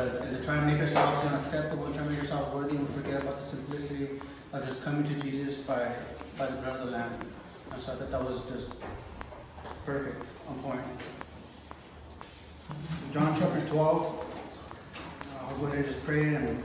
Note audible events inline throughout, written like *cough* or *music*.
uh, to try and make ourselves know, acceptable, and try and make ourselves worthy, and forget about the simplicity of just coming to Jesus by, by the blood of the Lamb. And so I thought that was just perfect, on point. John chapter 12. Uh, I'll go ahead and just pray and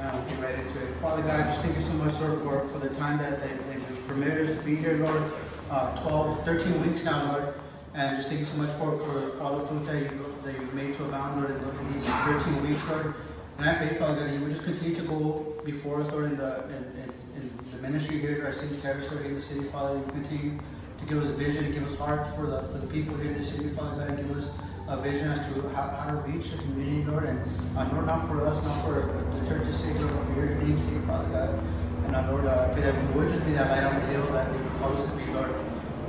uh, get right into it. Father God, just thank you so much, Lord, for, for the time that they, they've permitted us to be here, Lord. Uh, 12, 13 weeks now, Lord. And just thank you so much for, for all the fruit that, you, that you've made to abound, Lord, in these 13 weeks, Lord. And I pray, Father, that you would just continue to go before us, Lord, in the, in, in, in the ministry here at our city terrace, Lord, in the city, Father. You continue to give us a vision, give us heart for the, for the people here in the city, Father God, and give us a vision as to how, how to reach the community, Lord, and uh, Lord, not for us, not for the church's sake, Lord, but for your name's sake, Father God. And uh, Lord, uh, pray that we would just be that light on the hill that you call us to be, Lord.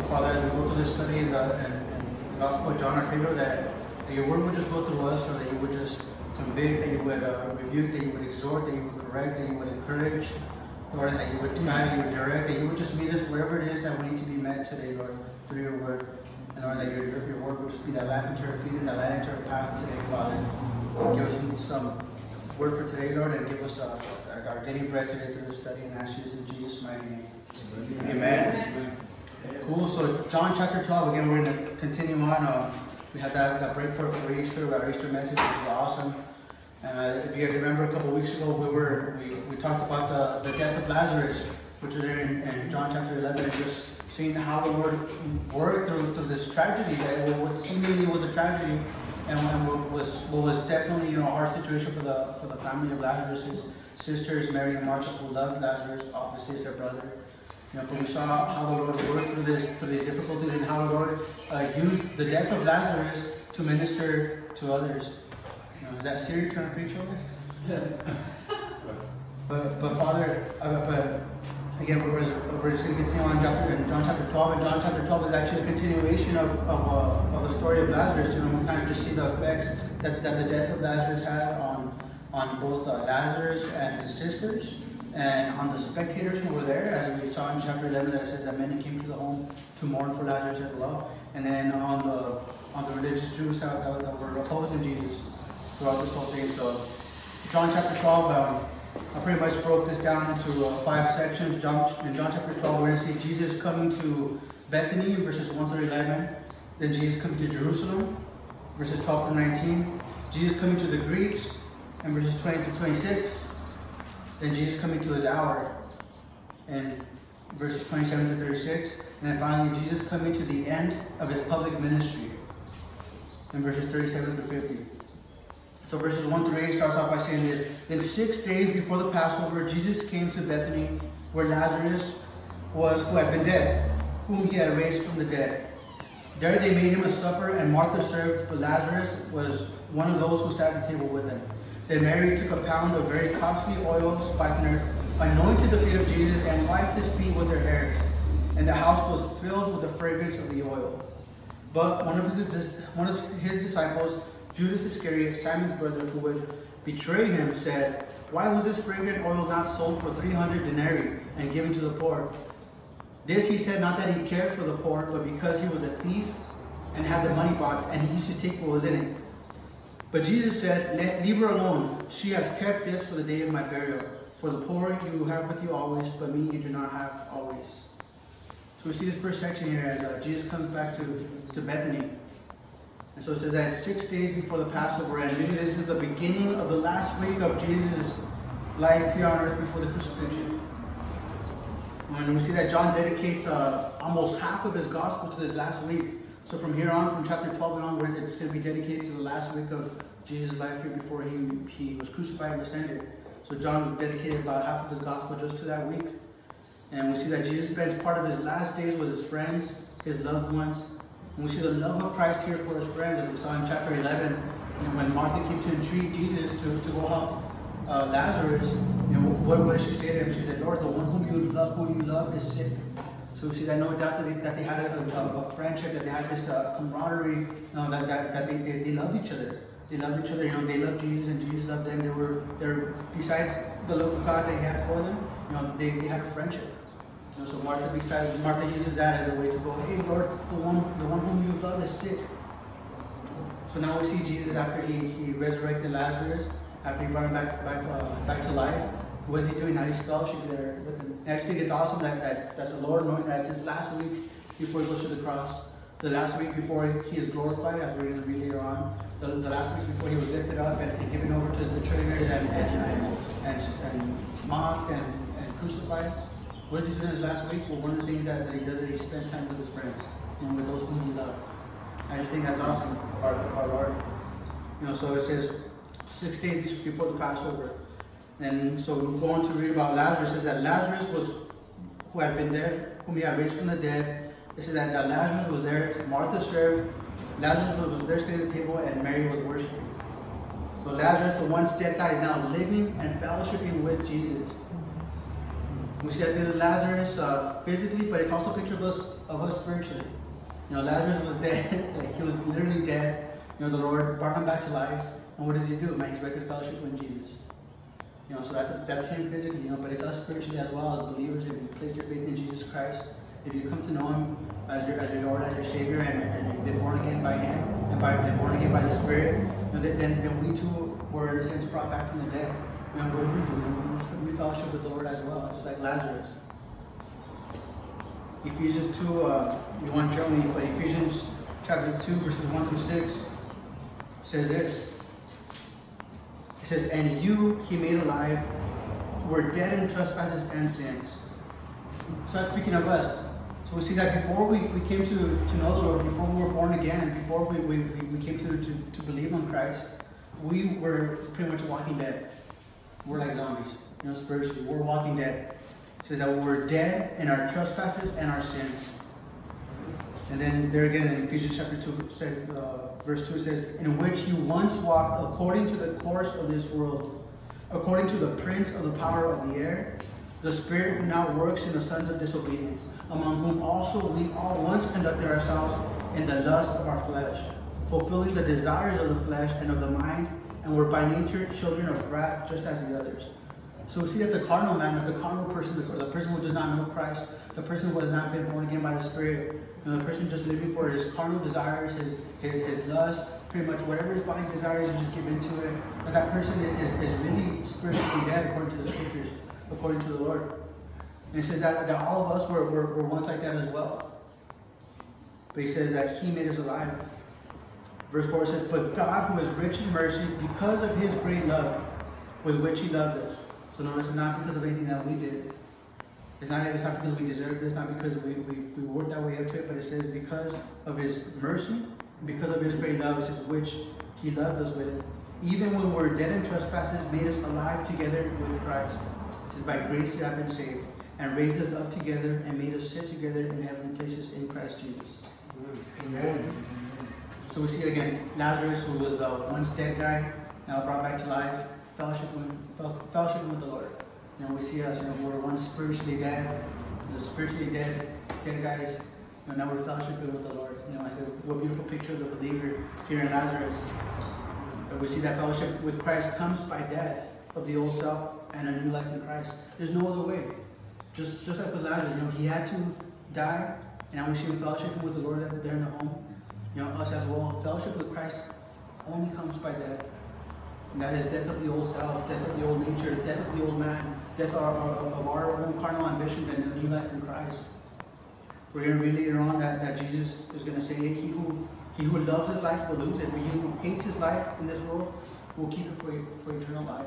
Father, as we go through this study in the, in, in the Gospel of John, I pray, Lord, that, that your word would just go through us, or that you would just convict, that you would uh, rebuke, that you would exhort, that you would correct, that you would encourage, Lord, and that you would guide, you would direct, that you would just meet us wherever it is that we need to be met today, Lord, through your word. And Lord, that your, your word would just be that lamp into our feet and that light into our path today, Father. Give us some word for today, Lord, and give us uh, our daily bread today through the study and ask you this in Jesus' mighty name. Amen. Amen. Cool. So John chapter 12, again, we're going to continue on. Uh, we had that, that break for, for Easter, our Easter message, was awesome. Uh, if you guys remember, a couple weeks ago, we were we, we talked about the, the death of Lazarus, which is there in, in John chapter 11, and just seeing how the Lord worked through, through this tragedy that what seemingly was a tragedy, and what was what was definitely you know a hard situation for the for the family of Lazarus, his sisters Mary and Martha, who loved Lazarus, obviously as their brother. You know, we saw how the Lord worked through this through these difficulties, and how the Lord uh, used the death of Lazarus to minister to others. You know, is that Siri trying to preach over? *laughs* but but Father, uh, but again, we're, we're just going to continue on in John chapter 12, and John chapter 12 is actually a continuation of, of, uh, of the story of Lazarus. You know, we kind of just see the effects that, that the death of Lazarus had on, on both uh, Lazarus and his sisters, and on the spectators who were there, as we saw in chapter 11 that says that many came to the home to mourn for Lazarus as well, and then on the on the religious Jews that, that, that were opposing Jesus throughout this whole thing. So, John chapter 12, um, I pretty much broke this down into uh, five sections. John, in John chapter 12, we're going to see Jesus coming to Bethany in verses 1 through 11. Then Jesus coming to Jerusalem, verses 12 through 19. Jesus coming to the Greeks in verses 20 through 26. Then Jesus coming to his hour in verses 27 to 36. And then finally, Jesus coming to the end of his public ministry in verses 37 to 50. So verses 1 through 8 starts off by saying this. Then six days before the Passover, Jesus came to Bethany, where Lazarus was, who had been dead, whom he had raised from the dead. There they made him a supper, and Martha served, but Lazarus was one of those who sat at the table with them. Then Mary took a pound of very costly oil, of spikenard, anointed the feet of Jesus, and wiped his feet with her hair. And the house was filled with the fragrance of the oil. But one of his, one of his disciples, Judas Iscariot, Simon's brother, who would betray him, said, Why was this fragrant oil not sold for 300 denarii and given to the poor? This he said not that he cared for the poor, but because he was a thief and had the money box, and he used to take what was in it. But Jesus said, Leave her alone. She has kept this for the day of my burial. For the poor you have with you always, but me you do not have always. So we see this first section here as uh, Jesus comes back to, to Bethany. And so it says that six days before the Passover, and really this is the beginning of the last week of Jesus' life here on earth before the crucifixion. And we see that John dedicates uh, almost half of his gospel to this last week. So from here on, from chapter 12 and onward, it's going to be dedicated to the last week of Jesus' life here before he, he was crucified and ascended. So John dedicated about half of his gospel just to that week. And we see that Jesus spends part of his last days with his friends, his loved ones. And we see the love of Christ here for his friends, as we saw in chapter 11, you know, when Martha came to entreat Jesus to, to go help uh, Lazarus. You know, what, what did she say to him? She said, Lord, the one whom you love, who you love is sick. So see that no doubt that they, that they had a, a, a friendship, that they had this uh, camaraderie, know, that, that, that they, they, they loved each other. They loved each other, you know, they loved Jesus and Jesus loved them. They were, they're, besides the love of God they had for them, you know, they, they had a friendship. You know, so Martha besides Martha uses that as a way to go, hey Lord, the one the one whom you love is sick. So now we see Jesus after he, he resurrected Lazarus, after he brought him back back uh, back to life. What is he doing now? He's fellowship there with him. And I just think it's awesome that, that, that the Lord, knowing that it's his last week before he goes to the cross, the last week before he is glorified, as we're going to read later on, the, the last week before he was lifted up and, and given over to his betrayers and, and, and, and, mocked and, and crucified. What does he do in his last week? Well, one of the things that, that he does is he spends time with his friends and with those whom he loved. I just think that's awesome, our, our Lord. You know, so it says six days before the Passover. And so we're going to read about Lazarus. It says that Lazarus was who had been there, whom he had raised from the dead. It says that, that Lazarus was there. Martha served. Lazarus was there sitting at the table, and Mary was worshiping. So Lazarus, the once dead guy, is now living and fellowshipping with Jesus. We see that this is Lazarus uh, physically, but it's also a picture of us, of us spiritually. You know, Lazarus was dead, *laughs* like he was literally dead. You know, the Lord brought him back to life. And what does he do? Man, he's right there fellowship with Jesus. You know, so that's, that's him physically, you know, but it's us spiritually as well as believers. If you've placed your faith in Jesus Christ, if you come to know him as your, as your Lord, as your Savior, and, and you've been born again by him, and, by, and born again by the Spirit, you know, then, then we too were sense brought back from the dead. You know, what do we do? You know, we, we fellowship with the Lord as well, just like Lazarus. Ephesians 2, uh, you want to show me, but Ephesians chapter 2, verses 1 through 6 says this. Says, And you he made alive were dead in trespasses and sins. So that's speaking of us. So we see that before we, we came to, to know the Lord, before we were born again, before we, we, we came to, to, to believe on Christ, we were pretty much walking dead. We're like zombies, you know, spiritually. We're walking dead says that we were dead in our trespasses and our sins. And then there again in Ephesians chapter 2, said, uh, verse 2 says, In which you once walked according to the course of this world, according to the prince of the power of the air, the spirit who now works in the sons of disobedience, among whom also we all once conducted ourselves in the lust of our flesh, fulfilling the desires of the flesh and of the mind, and were by nature children of wrath just as the others. So we see that the carnal man, the carnal person, the, the, person who does not know Christ, the person who has not been born again by the Spirit, the person just living for his carnal desires, his, his, his lust, pretty much whatever his body desires, you just give into it. But that person is, is really spiritually dead according to the scriptures, according to the Lord. And it says that, that all of us were, were, were once like that as well. But he says that he made us alive. Verse 4 says, But God, who is rich in mercy, because of his great love with which he loved us, so no, it's not because of anything that we did. It's not, it's not because we deserve this, not because we, we, we worked our way up to it, but it says because of his mercy, because of his great love, it which he loved us with. Even when we were dead in trespasses, made us alive together with Christ. It says by grace you have been saved, and raised us up together, and made us sit together in heavenly places in Christ Jesus. Amen. So we see again Lazarus, who was the once dead guy, now brought back to life fellowship with, fellowship with the Lord. You know, we see us, you know, we're once spiritually dead, the spiritually dead, dead guys, you know, now we're fellowshipping with the Lord. You know, I said, what a beautiful picture of the believer here in Lazarus. We see that fellowship with Christ comes by death of the old self and a new life in Christ. There's no other way. Just, just like with Lazarus, you know, he had to die, and now we see him fellowshipping with the Lord there in the home. You know, us as well. Fellowship with Christ only comes by death. And that is death of the old self, death of the old nature, death of the old man, death of our, of our own carnal ambitions and a new life in Christ. We're going to read later on that, that Jesus is going to say, he who, he who loves his life will lose it, but he who hates his life in this world will keep it for, for eternal life.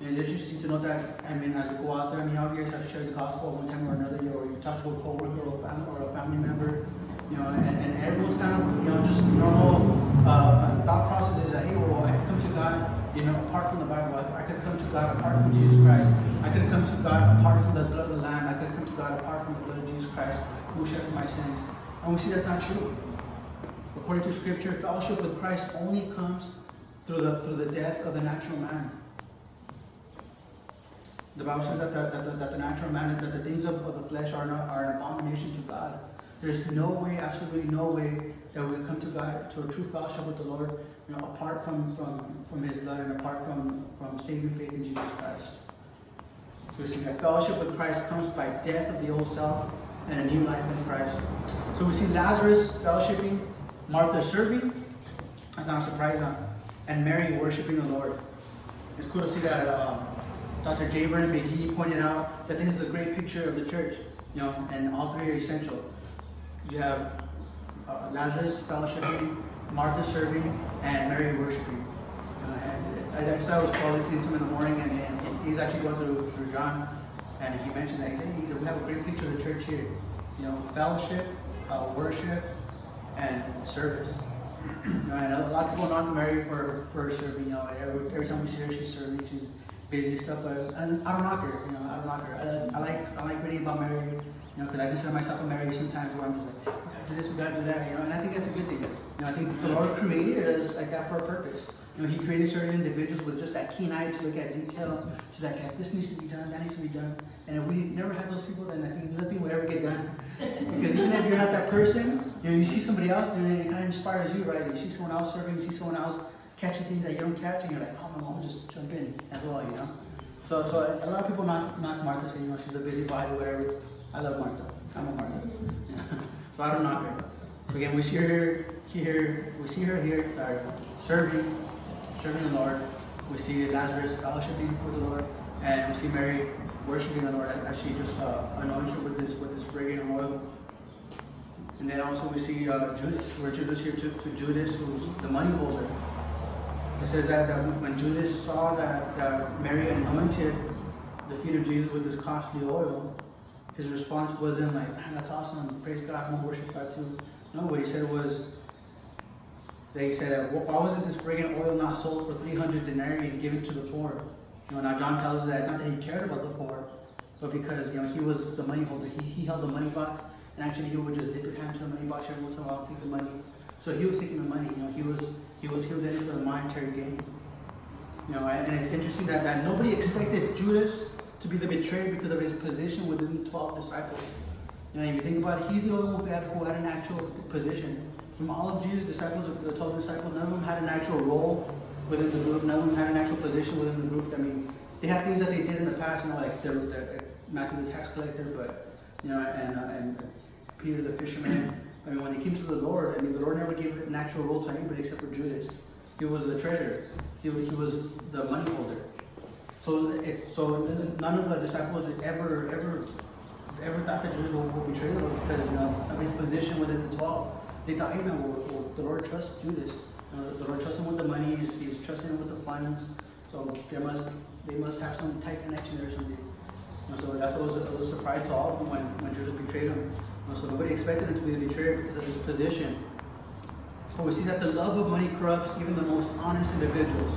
And it's interesting to know that, I mean, as we go out there, I mean, how you guys have shared the gospel one time or another, or you talk to a a family, or a family member, you know, and, and everyone's kind of, you know, just normal uh, thought process is that, hey, well, I could come to God, you know, apart from the Bible. I, I could come to God apart from Jesus Christ. I could come to God apart from the blood of the Lamb. I could come to God apart from the blood of Jesus Christ, who shed for my sins. And we see that's not true. According to Scripture, fellowship with Christ only comes through the through the death of the natural man. The Bible says that the, that the, that the natural man, that the things of, of the flesh are, not, are an abomination to God. There's no way, absolutely no way, that we come to God, to a true fellowship with the Lord, you know, apart from, from, from His blood and apart from, from saving faith in Jesus Christ. So we see that fellowship with Christ comes by death of the old self and a new life in Christ. So we see Lazarus fellowshipping, Martha serving. That's not a surprise. Huh? and Mary worshiping the Lord. It's cool to see that um, Dr. J. Vernon McGee pointed out that this is a great picture of the church, you know, and all three are essential. You have uh, Lazarus fellowshipping, Martha serving, and Mary worshiping. Uh, and I, I saw was Paul listening to him in the morning, and, and, he's actually going through through John, and he mentioned that he said, he said we have a great picture of the church here, you know, fellowship, uh, worship, and service. And a lot of people knock Mary for for serving. You know, every, every time we see her, she's serving. She's busy stuff, but I, I don't knock her. You know, I don't knock her. I, I like I like reading about Mary. You know, because I consider myself a Mary sometimes where I'm just like, we gotta do this, we gotta do that. You know, and I think that's a good thing. You know, I think the Lord created us like that for a purpose. You know, He created certain individuals with just that keen eye to look at detail, to like, this needs to be done, that needs to be done. And if we never had those people, then I think nothing would ever get done. *laughs* because even if you're not that person, you know, you see somebody else doing it, it kind of inspires you, right? You see someone else serving, you see someone else catching things that you don't catch, and you're like, oh, my I'll just jump in as well, you know? So, so a lot of people knock, knock Martha, say, you know, she's a busybody, whatever. I love Martha. I'm a Martha. *laughs* so I don't knock her. So again, we see her here, we see her here, serving, serving the Lord. We see Lazarus fellowshipping with the Lord, and we see Mary worshiping the Lord as she just uh, anoints her with this with this fragrant oil. And then also we see uh, Judas. We're introduced here to, to Judas, who's the money holder. It says that, that when Judas saw that, that Mary anointed the feet of Jesus with this costly oil, his response wasn't like, man, that's awesome, praise God, I'm gonna worship God too. No, what he said was, they said, why wasn't this fragrant oil not sold for 300 denarii and given to the poor? You know, now John tells us that not that he cared about the poor, but because, you know, he was the money holder. He, he held the money box, and actually he would just dip his hand to the money box every once in a while, take the money. So he was taking the money, you know, he was, he was, he was in it for the monetary gain. You know, and it's interesting that, that nobody expected Judas to be the betrayer because of his position within the 12 disciples. You know, if you think about it, he's the only one who had, who had an actual position. From all of Jesus' disciples, the 12 disciples, none of them had an actual role within the group. None of them had an actual position within the group. I mean, they had things that they did in the past, you know, like they're, they're Matthew the tax collector, but, you know, and, uh, and Peter the fisherman. *clears throat* I mean, when they came to the Lord, I mean, the Lord never gave an actual role to anybody except for Judas. He was the treasurer. He, was- he was the money holder. So it, so none of the disciples ever ever ever thought that Judas would, would betray them because you know, of his position within the twelve. They thought, hey man, well, well, the Lord trusts Judas. Know, the Lord trusts him with the money. He's, he's trusting him with the funds. So there must they must have some tight connection there something. You so that's what was a, was a surprise to all of them when, when Judas betrayed him. So nobody expected him to be the betrayer because of his position. But we see that the love of money corrupts even the most honest individuals.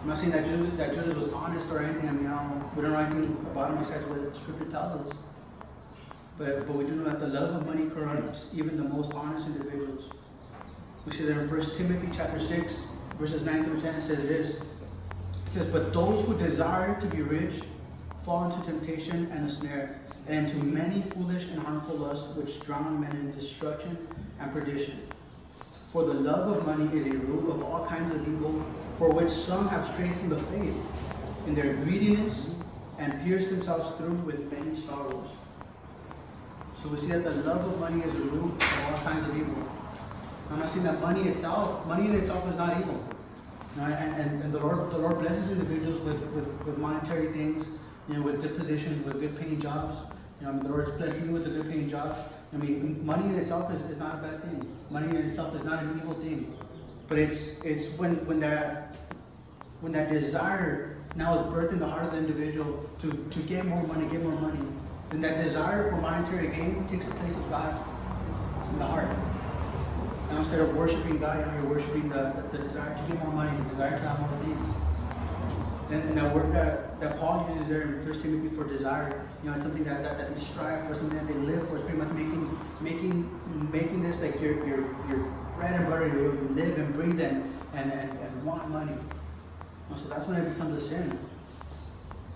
I'm not saying that Judas, that Judas was honest or anything. I mean, I don't, we don't know anything about him besides what Scripture tells us. But, but we do know that the love of money corrupts even the most honest individuals. We see that in 1 Timothy chapter 6, verses 9 through 10, it says this. It says, But those who desire to be rich fall into temptation and a snare, and into many foolish and harmful lusts which drown men in destruction and perdition. For the love of money is a root of all kinds of evil, for which some have strayed from the faith in their greediness and pierced themselves through with many sorrows. So we see that the love of money is a root of all kinds of evil. I'm not saying that money itself, money in itself is not evil. And, and, and the Lord the Lord blesses individuals with, with, with monetary things, you know, with good positions, with good paying jobs. You know, the Lord's blessing you with a good paying job. I mean, money in itself is, is not a bad thing. Money in itself is not an evil thing. But it's it's when when that when that desire now is birthed in the heart of the individual to, to get more money, get more money, then that desire for monetary gain takes the place of God in the heart. Now instead of worshiping God, you're worshiping the, the, the desire to get more money, the desire to have more things. And, and that word that, that Paul uses there in 1 Timothy for desire, you know, it's something that, that, that they strive for, something that they live for. It's pretty much making making making this like your your, your bread and butter, you, you live and breathe and, and, and, and want money. And so that's when it becomes a sin.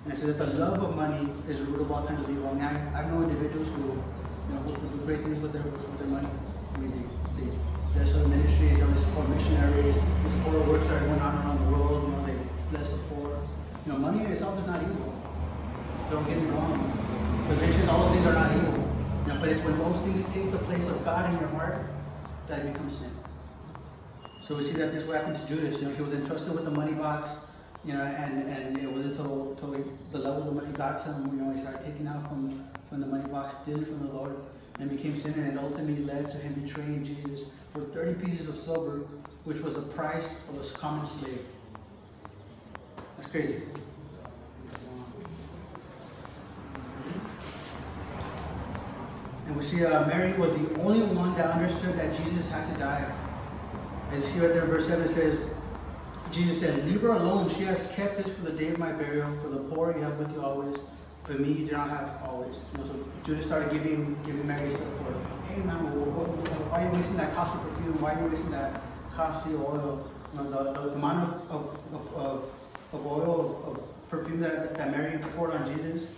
And says that the love of money is the root of all kinds of evil. I mean, I, I know individuals who, you know, who do great things with their with their money. I mean, they, they bless other ministries, you know, they support missionaries, they support works that are going on around the world. You know, they bless the poor. You know, money itself is not evil. So don't get me wrong. Positions, all those things are not evil. You know, but it's when those things take the place of God in your heart that it becomes sin. So we see that this happened to Judas. You know, he was entrusted with the money box, you know, and, and it wasn't until, until the level of money got to him, you know, he started taking out from, from the money box, stealing from the Lord, and became sinner, and ultimately led to him betraying Jesus for 30 pieces of silver, which was the price of a common slave. That's crazy. And we see uh, Mary was the only one that understood that Jesus had to die. You see right there in verse 7, it says, Jesus said, Leave her alone. She has kept this for the day of my burial. For the poor you have with you always, but me you do not have always. You know, so Judas started giving giving Mary stuff for. Hey man, why are you wasting that costly perfume? Why are you wasting that costly oil? You know, the, the, the amount of, of, of, of, of oil, of, of perfume that, that Mary poured on Jesus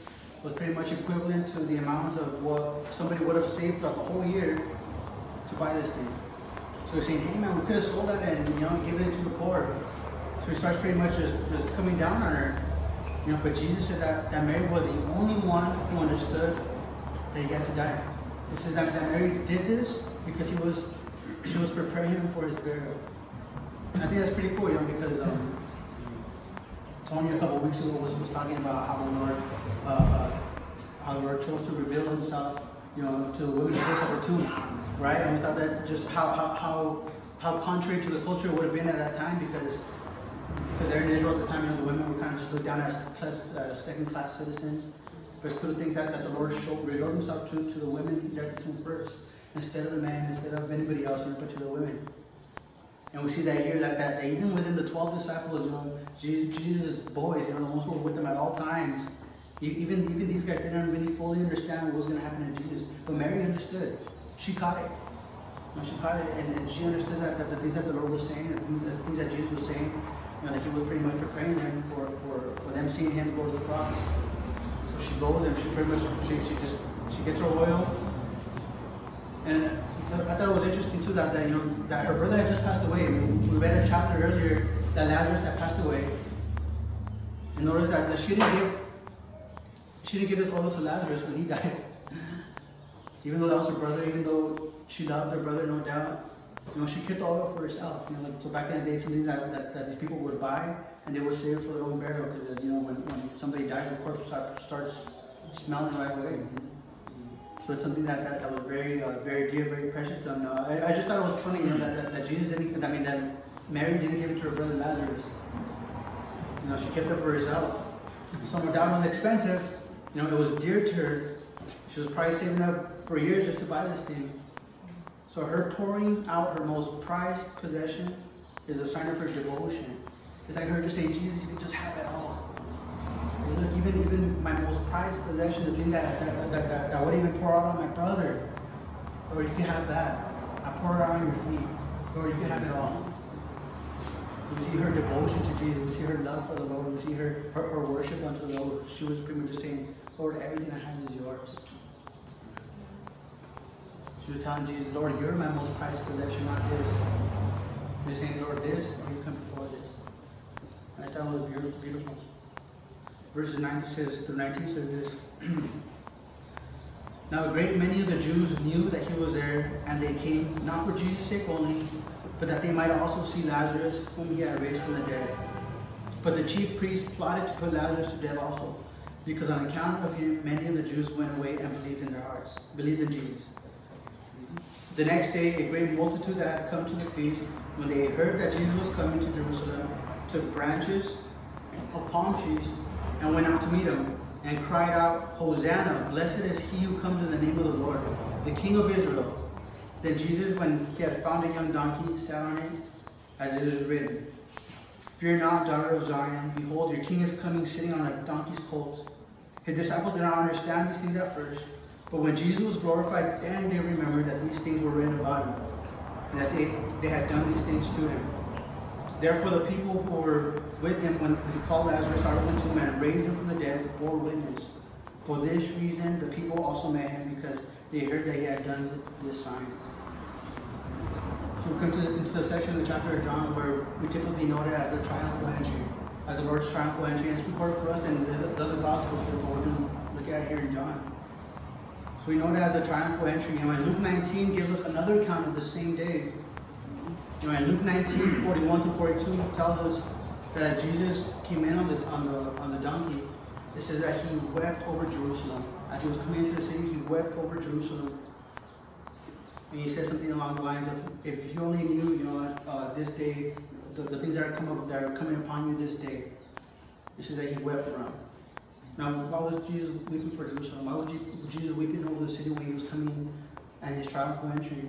was pretty much equivalent to the amount of what somebody would have saved throughout the whole year to buy this thing. So he's saying, hey man, we could have sold that and you know given it to the poor. So he starts pretty much just, just coming down on her. You know, but Jesus said that, that Mary was the only one who understood that he had to die. It says that, that Mary did this because he was she was preparing him for his burial. And I think that's pretty cool, you know, because um, Tony a couple weeks ago was, was talking about how the Lord uh, uh, how the Lord chose to reveal himself, you know, to the women who at the tomb. Right? And we thought that just how how how how contrary to the culture it would have been at that time because because there in Israel at the time, you know, the women were kind of just looked down as class, uh, second-class citizens. But to think that, that the Lord showed, revealed himself to, to the women there at the tomb first, instead of the man, instead of anybody else, you know, but to the women. And we see that here, that, that, that even within the 12 disciples, you know, Jesus, Jesus' boys, you know, the ones who were with them at all times, even, even these guys didn't really fully understand what was going to happen to Jesus. But Mary understood. She caught it. You know, she caught it, and, and she understood that, that the things that the Lord was saying, the the things that Jesus was saying, you know, that he was pretty much preparing them for, for, for them seeing him go to the cross. So she goes and she pretty much, she, she just, she gets her oil. And I thought it was interesting too that, that, you know, that her brother had just passed away. We read a chapter earlier that Lazarus had passed away. And notice that, that she didn't give, she didn't give this oil to Lazarus when he died. Even though that was her brother, even though she loved her brother, no doubt, you know, she kept the oil for herself. You know, like, so back in the day, something that, that, that these people would buy and they would save it for their own burial because, you know, when, when somebody dies, the corpse start, starts smelling right away. So it's something that, that, that was very, uh, very dear, very precious to them. Uh, I, I just thought it was funny, you know, that, that, that Jesus didn't, I mean, that Mary didn't give it to her brother Lazarus. You know, she kept it for herself. Some of that was expensive. You know, it was dear to her. She was probably saving up for years just to buy this thing. So her pouring out her most prized possession is a sign of her devotion. It's like her just saying, Jesus, you can just have it all. You look, even even my most prized possession, the thing that that, that, that, that I wouldn't even pour out on my brother, or you can have that. I pour it out on your feet, or you can have it all. So we see her devotion to Jesus. We see her love for the Lord. We see her, her, her worship unto the Lord. She was pretty much just saying, Lord, everything I have is yours. She was telling Jesus, Lord, you're my most prized possession, not this. You're saying, Lord, this, or you come before this. And I thought it was beautiful. Verses 19 says, through 19 says this. *clears throat* now a great many of the Jews knew that he was there, and they came, not for Jesus' sake only, but that they might also see Lazarus, whom he had raised from the dead. But the chief priests plotted to put Lazarus to death also, because on account of him, many of the Jews went away and believed in their hearts, believed in Jesus. The next day, a great multitude that had come to the feast, when they heard that Jesus was coming to Jerusalem, took branches of palm trees and went out to meet him, and cried out, Hosanna, blessed is he who comes in the name of the Lord, the King of Israel. Then Jesus, when he had found a young donkey, sat on it, as it is written, Fear not, daughter of Zion, behold, your king is coming sitting on a donkey's colt. His disciples did not understand these things at first, but when Jesus was glorified, then they remembered that these things were written about him, and that they, they had done these things to him. Therefore, the people who were with him when he called Lazarus out of the tomb and raised him from the dead bore witness. For this reason, the people also met him because they heard that he had done this sign. So we come to the, into the section of the chapter of John where we typically know it as the triumphal entry, as the Lord's triumphal entry, and it's recorded for us in the, the other Gospels, but we're going to look at here in John. So we know it as the triumphal entry. You know, and Luke 19 gives us another account of the same day. You know, in Luke 19, 41 to 42 tells us that as Jesus came in on the on the on the donkey, it says that he wept over Jerusalem. As he was coming into the city, he wept over Jerusalem. And he said something along the lines of, "If you only knew, you know, uh, this day, the, the things that are coming up, that are coming upon you this day." It says that he wept for. Now, why was Jesus weeping for Jerusalem? Why was Jesus weeping over the city when he was coming and his triumphal entry?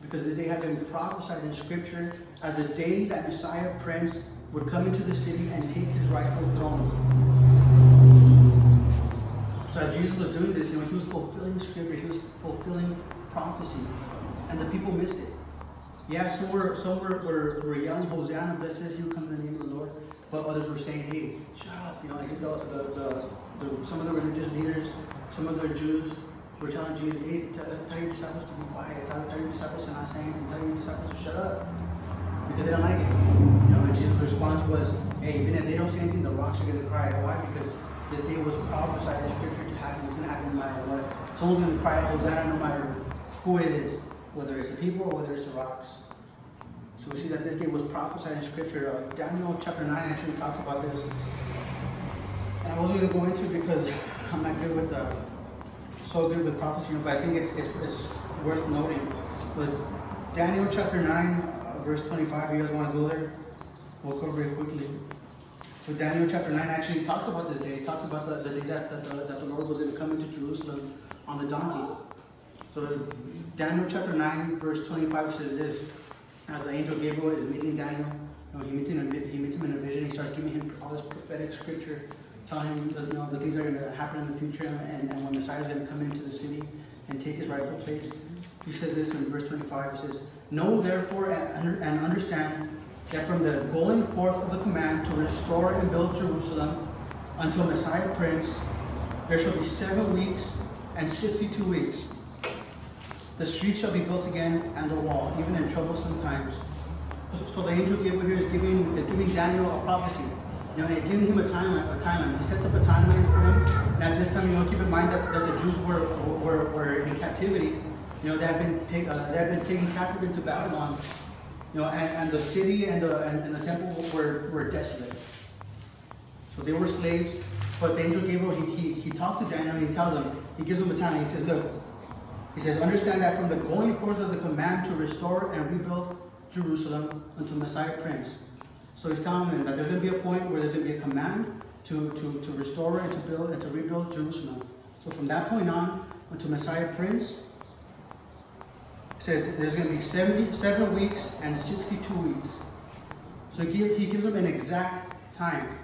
Because the day had been prophesied in Scripture as a day that Messiah Prince would come into the city and take his rightful throne. So as Jesus was doing this, you know, he was fulfilling Scripture, he was fulfilling prophecy, and the people missed it. Yeah, some were some were, were, were yelling, Hosanna, blessed is who comes in the name of the Lord. But others were saying, hey, shut up. You know, like the, the, the, some of the religious leaders, some of the Jews were telling Jesus, hey, tell, uh, tell your disciples to be quiet. Tell, tell your disciples to not say anything. Tell your disciples to shut up. Because they don't like it. You know, and Jesus' response was, hey, even if they don't say anything, the rocks are going to cry. Why? Because this day was prophesied in Scripture to happen. It's going to happen no matter what. Someone's going to cry Hosanna no matter who it is, whether it's the people or whether it's the rocks. So we see that this day was prophesied in Scripture. Uh, Daniel chapter 9 actually talks about this. And I wasn't going to go into it because I'm not good with the so good with prophecy, but I think it's, it's, it's worth noting. But Daniel chapter 9, uh, verse 25, you guys want to go there? We'll cover it quickly. So Daniel chapter 9 actually talks about this day. It talks about the, the day that, that, the, that the Lord was going to come into Jerusalem on the donkey. So Daniel chapter 9, verse 25 says this. As the angel Gabriel is meeting Daniel, you know, he, meets him, he meets him in a vision. He starts giving him all this prophetic scripture, telling him that, you know, the things that are going to happen in the future and, and when Messiah is going to come into the city and take his rightful place. He says this in verse 25. He says, Know therefore and understand that from the going forth of the command to restore and build Jerusalem until Messiah Prince, there shall be seven weeks and 62 weeks. The street shall be built again, and the wall, even in troublesome times. So the angel Gabriel here is giving is giving Daniel a prophecy. You know, he's giving him a timeline. A timeline. He sets up a timeline for him. And at this time, you know, keep in mind that, that the Jews were, were, were in captivity. You know, they had been take, uh, they had been taken captive into Babylon. You know, and, and the city and the and, and the temple were, were desolate. So they were slaves. But the angel Gabriel, he, he, he talked to Daniel and he tells him, he gives him a timeline. He says, look, he says, understand that from the going forth of the command to restore and rebuild Jerusalem until Messiah Prince. So he's telling them that there's going to be a point where there's going to be a command to, to, to restore and to build and to rebuild Jerusalem. So from that point on until Messiah Prince, he says there's going to be 70, seven weeks and 62 weeks. So he, he gives them an exact time.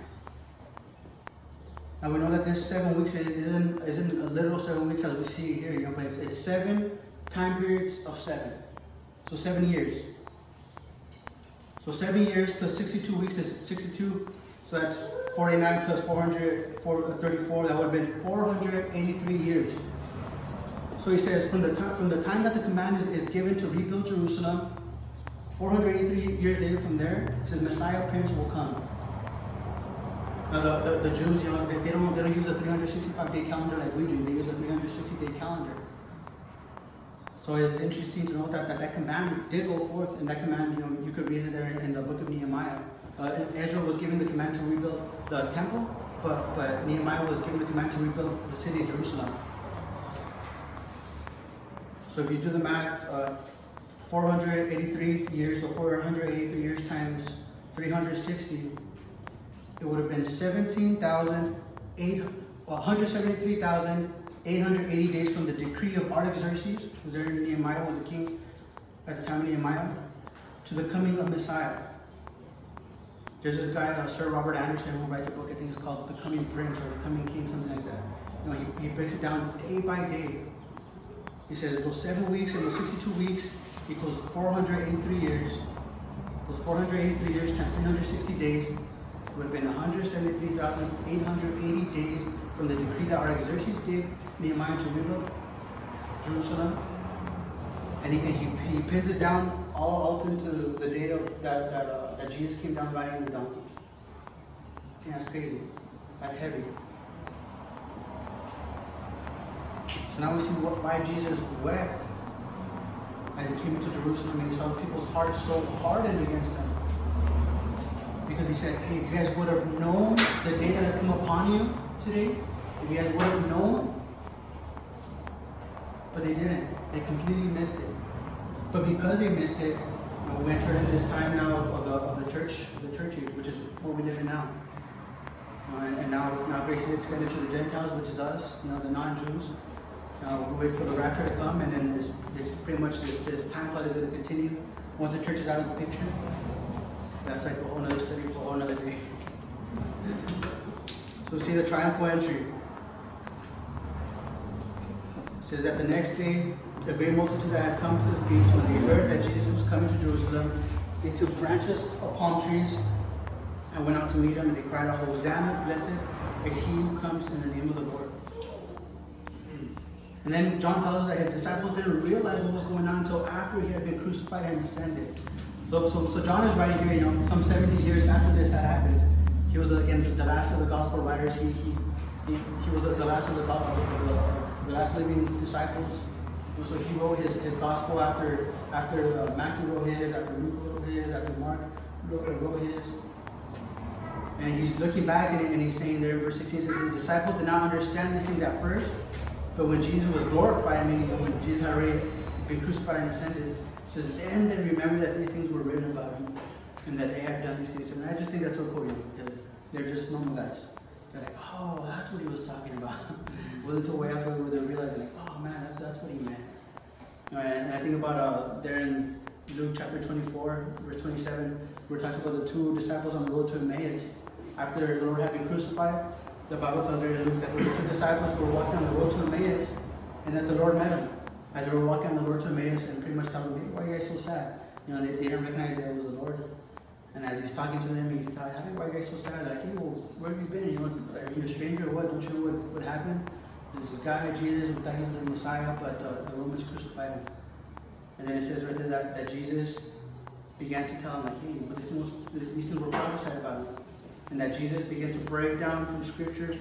Now we know that this seven weeks isn't, isn't a literal seven weeks as we see here, you know, but it's, it's seven time periods of seven. So seven years. So seven years plus 62 weeks is 62. So that's 49 plus 434. Uh, that would have been 483 years. So he says from the time from the time that the command is, is given to rebuild Jerusalem, 483 years later from there, says Messiah Prince will come. Now the, the, the, Jews, you know, they, they, don't they don't use a 365 day calendar like we do. They use a 360 day calendar. So it's interesting to note that, that that command did go forth, and that command, you know, you could read it there in the book of Nehemiah. Uh, Ezra was given the command to rebuild the temple, but, but Nehemiah was given the command to rebuild the city of Jerusalem. So if you do the math, uh, 483 years, or 483 years times 360, it would have been 17,800, 173,880 days from the decree of Artaxerxes, who was there Nehemiah was the king at the time of Nehemiah, to the coming of Messiah. There's this guy, uh, Sir Robert Anderson, who writes a book, I think it's called The Coming Prince or The Coming King, something like that. You know, he, he breaks it down day by day. He says those seven weeks and those 62 weeks equals 483 years. Those 483 years times 360 days would have been 173,880 days from the decree that Artaxerxes gave Nehemiah to rebuild Jerusalem. And he, he, he pins it down all up into the day of that, that, uh, that Jesus came down riding the donkey. Think that's crazy. That's heavy. So now we see what, why Jesus wept. as he came into Jerusalem and he saw the people's hearts so hardened against him. Because he said, hey, you guys would have known the day that has come upon you today, if you guys would have known, but they didn't. They completely missed it. But because they missed it, we entered in this time now of the, of the church, the church age, which is what we live in now. Uh, and, now, now grace is extended to the Gentiles, which is us, you know, the non-Jews. Uh, we wait for the rapture to come, and then this, this pretty much this, this time clock is going to continue. Once the church is out of the picture, that's like a whole other study for a whole other day. So see the triumphal entry. It says that the next day, the great multitude that had come to the feast, when they heard that Jesus was coming to Jerusalem, they took branches of palm trees and went out to meet him, and they cried out, Hosanna, blessed is he who comes in the name of the Lord. And then John tells us that his disciples didn't realize what was going on until after he had been crucified and ascended. So, so, so John is writing here, you know, some 70 years after this had happened. He was, uh, again, the last of the gospel writers. He, he, he, he was uh, the last of the, the, the last living disciples. And so he wrote his, his gospel after, after uh, Matthew wrote his, after Luke wrote his, after Mark wrote, uh, wrote his. And he's looking back and, and he's saying there verse 16, says, The disciples did not understand these things at first, but when Jesus was glorified, meaning when Jesus had already been crucified and ascended, says, then they remember that these things were written about him and that they had done these things. And I just think that's so cool because they're just normal guys. They're like, oh, that's what he was talking about. *laughs* wasn't until way after where they're realizing, like, oh man, that's, that's what he meant. And I think about uh, there in Luke chapter 24, verse 27, where it talks about the two disciples on the road to Emmaus after the Lord had been crucified. The Bible tells us in Luke that those two disciples were walking on the road to Emmaus and that the Lord met them as they were walking on the road to Emmaus and pretty much telling me, why are you guys so sad? You know, they, they didn't recognize that it was the Lord. And as he's talking to them, he's telling, hey, why are you guys so sad? They're like, hey, well, where have you been? You know, are you a stranger or what? Don't you know what, what happened? There's this guy, Jesus, who thought he was the Messiah, but uh, the Romans crucified him. And then it says right there that, that Jesus began to tell him, like, hey, but these things, these things were prophesied about him and that Jesus began to break down from Scripture,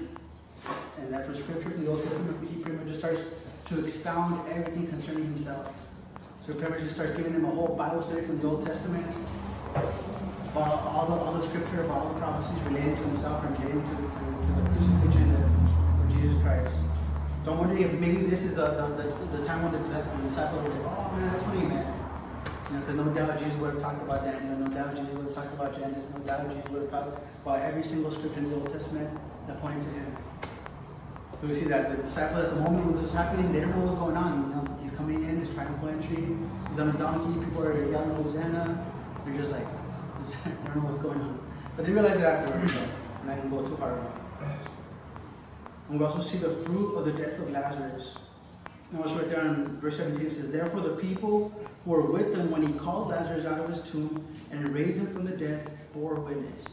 and that from Scripture, the Old Testament, he pretty much just starts to expound everything concerning himself. So pretty just starts giving them a whole Bible study from the Old Testament, about all the, all the Scripture, about all the prophecies relating to himself and relating to, to, to the crucifixion of Jesus Christ. So I'm wondering if maybe this is the, the, the, the time when the, the disciples were like, oh man, that's what he meant. You know, because no doubt Jesus would have talked about Daniel, no doubt Jesus would have talked about Genesis, no doubt Jesus would have talked about every single scripture in the Old Testament that pointed to him. So we see that the disciples at the moment when this was happening, they don't know what's going on. You know, he's coming in, his triumphal entry, he's on a donkey, people are yelling Hosanna. They're just like, *laughs* they don't know what's going on. But they realize it afterwards, so I'm not gonna go too hard on. And we also see the fruit of the death of Lazarus. And also right there in verse 17 it says, Therefore the people who were with them when he called Lazarus out of his tomb and raised him from the dead bore witness.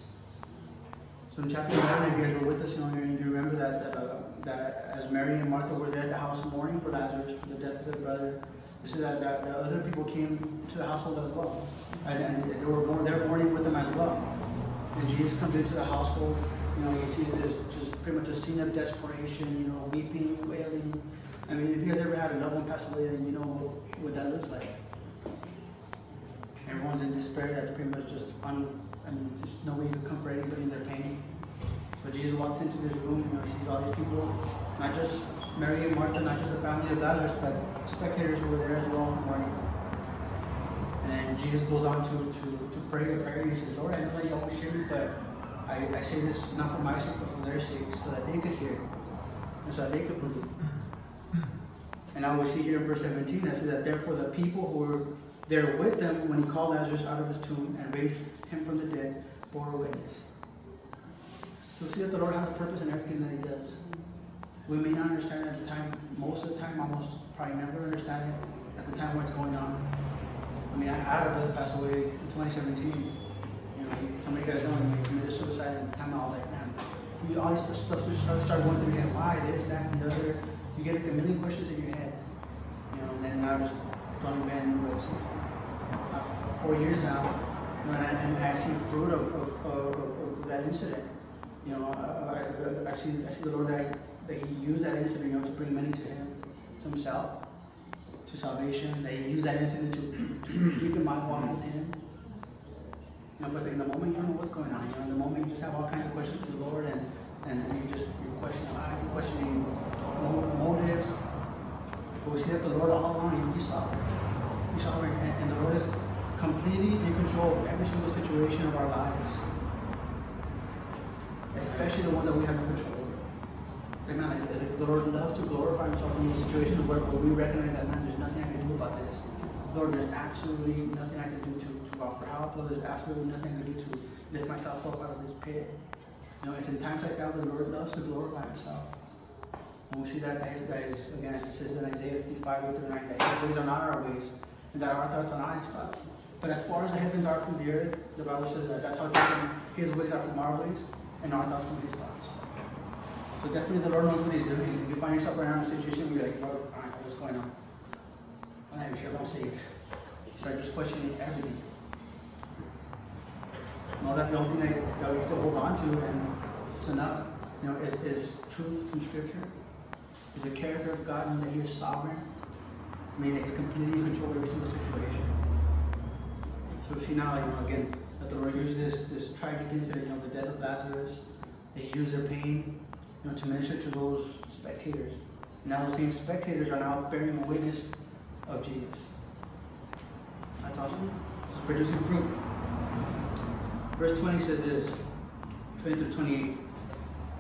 So in chapter 11, if you guys were with us, you know, you remember that that, uh, that as Mary and Martha were there at the house mourning for Lazarus for the death of their brother, you see that, that, other people came to the household as well. And, and they were born, they're mourning with them as well. And Jesus comes into the household, you know, he sees this just pretty much a scene of desperation, you know, weeping, wailing. I mean, if you guys ever had a loved one pass away, then you know what that looks like. Everyone's in despair. That's pretty much just un, I mean, just no way to comfort anybody in their pain. So Jesus walks into this room, you know, sees all these people, not just Mary and Martha, not just the family of Lazarus, but spectators who were there as well mourning. And Jesus goes on to, to, to pray a prayer. He says, Lord, I know that you always hear me, but I, I say this not for my sake, but for their sake, so that they could hear, and so that they could believe. And I will see here in verse 17 that says that therefore the people who were there with them when he called Lazarus out of his tomb and raised him from the dead bore witness. So see that the Lord has a purpose in everything that he does. We may not understand it at the time, most of the time, almost probably never understand it at the time when it's going on. I mean, I had a brother pass away in 2017. You know, he, some of you guys know him, he committed suicide at the time. I was like, man, we, all this stuff just started start going through your head. Why this, that, and the other? You get like a million questions in your head. You know, and then now just, it's only been, what, uh, four years now. You know, and, and I see fruit of, of, of, of that incident. You know, I, I, I, see, I see the Lord that, that He used that incident, you know, to bring many to Him, to Himself, to salvation, that he used that incident to, to deepen my walk with him. You know, but in the moment you don't know what's going on, you know, in the moment you just have all kinds of questions to the Lord and, and you just you're questioning life, you're questioning motives. But we see that the Lord all along, He saw He's sovereign, and, and the Lord is completely in control of every single situation of our lives. Especially the ones that we have no control over. Amen. Like, the Lord loves to glorify Himself in these situations where, where we recognize that, man, there's nothing I can do about this. Lord, there's absolutely nothing I can do to, to offer help. Lord, there's absolutely nothing I can do to lift myself up out of this pit. You know, it's in times like that where the Lord loves to glorify Himself. And we see that, that is, that is again, as it says in Isaiah 55, 8 through 9, that His ways are not our ways, and that our thoughts are not His thoughts. But as far as the heavens are from the earth, the Bible says that that's how different His ways are from our ways, and our thoughts from His thoughts. So definitely the Lord knows what He's doing. If you find yourself in a situation where you're like, Lord, right, what's going on? I'm not sure I'm saved. You start just questioning everything. Know that the only thing that you can hold on to and it's enough, you know, is, is truth from Scripture. Is the character of God, and that He is sovereign. I mean, that He's completely in control of every single situation. So see now, you know, again, Lord used this, this tragic incident, know, the death of Lazarus, that He used their pain, you know, to minister to those spectators. Now those same spectators are now bearing witness of Jesus. That's awesome. It's producing fruit. Verse 20 says this, 20 through 28. It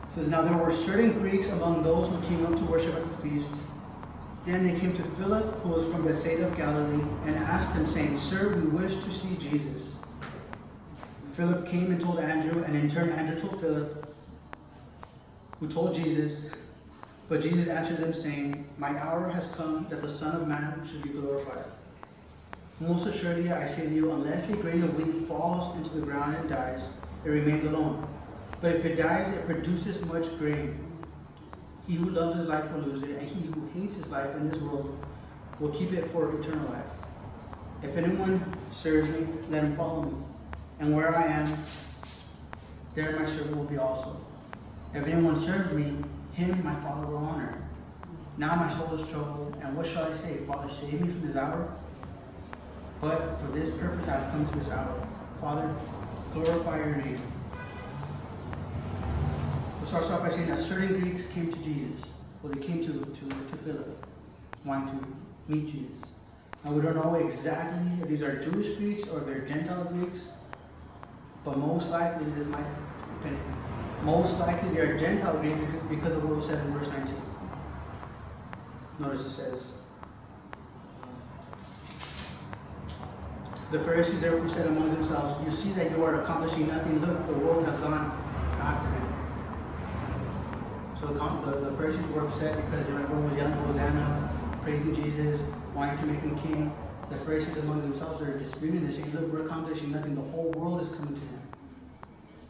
says, Now there were certain Greeks among those who came up to worship at the feast. Then they came to Philip, who was from Bethsaida of Galilee, and asked him, saying, Sir, we wish to see Jesus. Philip came and told Andrew, and in turn Andrew told Philip, who told Jesus, but Jesus answered them, saying, My hour has come that the Son of Man should be glorified. Most assuredly, I say to you, unless a grain of wheat falls into the ground and dies, it remains alone. But if it dies, it produces much grain. He who loves his life will lose it, and he who hates his life in this world will keep it for eternal life. If anyone serves me, let him follow me. And where I am, there my servant will be also. If anyone serves me, him my Father will honor. Now my soul is troubled, and what shall I say? Father, save me from this hour? But for this purpose I have come to this hour. Father, glorify your name. We'll start off by saying that certain Greeks came to Jesus. Well, they came to, to, to Philip, wanting to meet Jesus. Now, we don't know exactly if these are Jewish Greeks or if they're Gentile Greeks, but most likely, this is my opinion, Most likely, they are Gentile Greeks because of what was said in verse 19. Notice it says, The Pharisees therefore said among themselves, You see that you are accomplishing nothing. Look, the world has gone after him. So the, the, the Pharisees were upset because everyone was yelling Hosanna, praising Jesus, wanting to make him king. The Pharisees among themselves are disputing this, saying, Look, we're accomplishing nothing. The whole world is coming to him.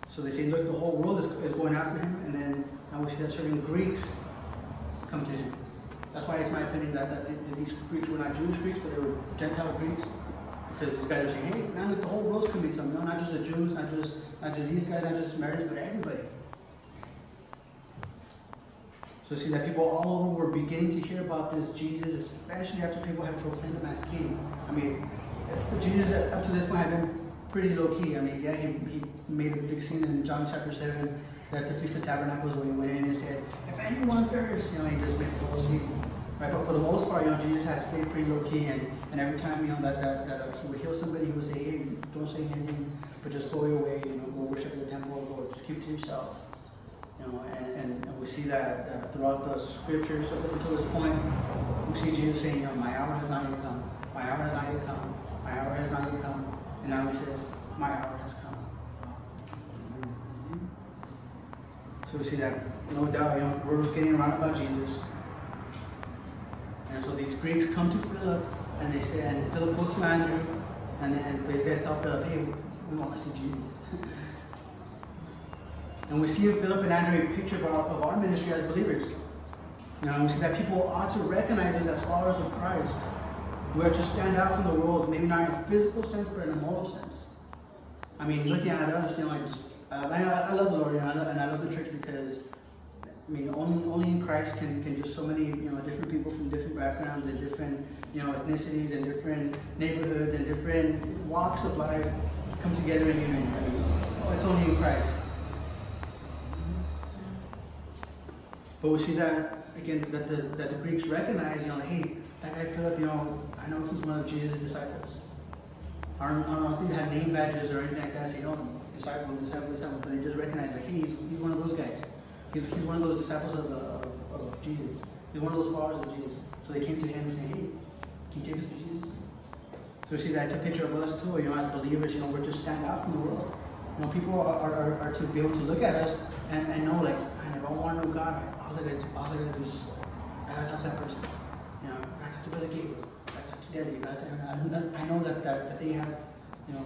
So they say, Look, the whole world is, is going after him. And then now we see that certain Greeks come to him. That's why it's my opinion that, that, that these Greeks were not Jewish Greeks, but they were Gentile Greeks. Because these guys are saying, hey, man, look, the whole world's coming to him. No, not just the Jews, not just not just these guys, not just Samaritans, but everybody. So see that people all over were beginning to hear about this Jesus, especially after people had proclaimed him as king. I mean, Jesus up to this point had been pretty low key. I mean, yeah, he, he made a big scene in John chapter 7 at the Feast of Tabernacles when he went in and said, if anyone thirsts, you know, he just made the whole scene. Right, but for the most part, you know, Jesus had stayed pretty low key, and, and every time, you know, that, that, that uh, he would heal somebody, he would say, hey, don't say anything, but just go your way, you know, go worship in the temple, go, just keep to yourself. Know, and, and, and we see that, that throughout the scriptures up until this point, we see Jesus saying, you know, my hour has not yet come, my hour has not yet come, my hour has not yet come, and now he says, my hour has come. Mm-hmm. So we see that, no doubt, you know, word was getting around about Jesus. And so these Greeks come to Philip and they say, and Philip goes to Andrew, and then these guys tell Philip, hey, we want to see Jesus. *laughs* and we see in Philip and Andrew a picture of our, of our ministry as believers. You know, we see that people ought to recognize us as followers of Christ. We are to stand out from the world, maybe not in a physical sense, but in a moral sense. I mean, looking at us, you know, uh, I, I love the Lord, you know, and I love the church because I mean, only only in Christ can, can just so many you know different people from different backgrounds and different you know ethnicities and different neighborhoods and different walks of life come together in unity. I it's only in Christ. But we see that again that the that the Greeks recognize, you know, hey, that guy Philip, you know, I know he's one of Jesus' disciples. I don't, I don't think they have name badges or anything like that. Say, no, disciple, disciple, disciple. But they just recognize, like, hey, he's, he's one of those guys. He's, he's one of those disciples of, the, of, of Jesus. He's one of those followers of Jesus. So they came to him and said, hey, can you take us to Jesus? So we see that's a picture of us too. You know, as believers, you know, we're just stand out from the world. You know, people are, are, are, to be able to look at us and, and know, like, I want to know God, I gotta I talk to that person. You know, talk to Brother Gabriel. Desi, I, know that, that, that they have, you know,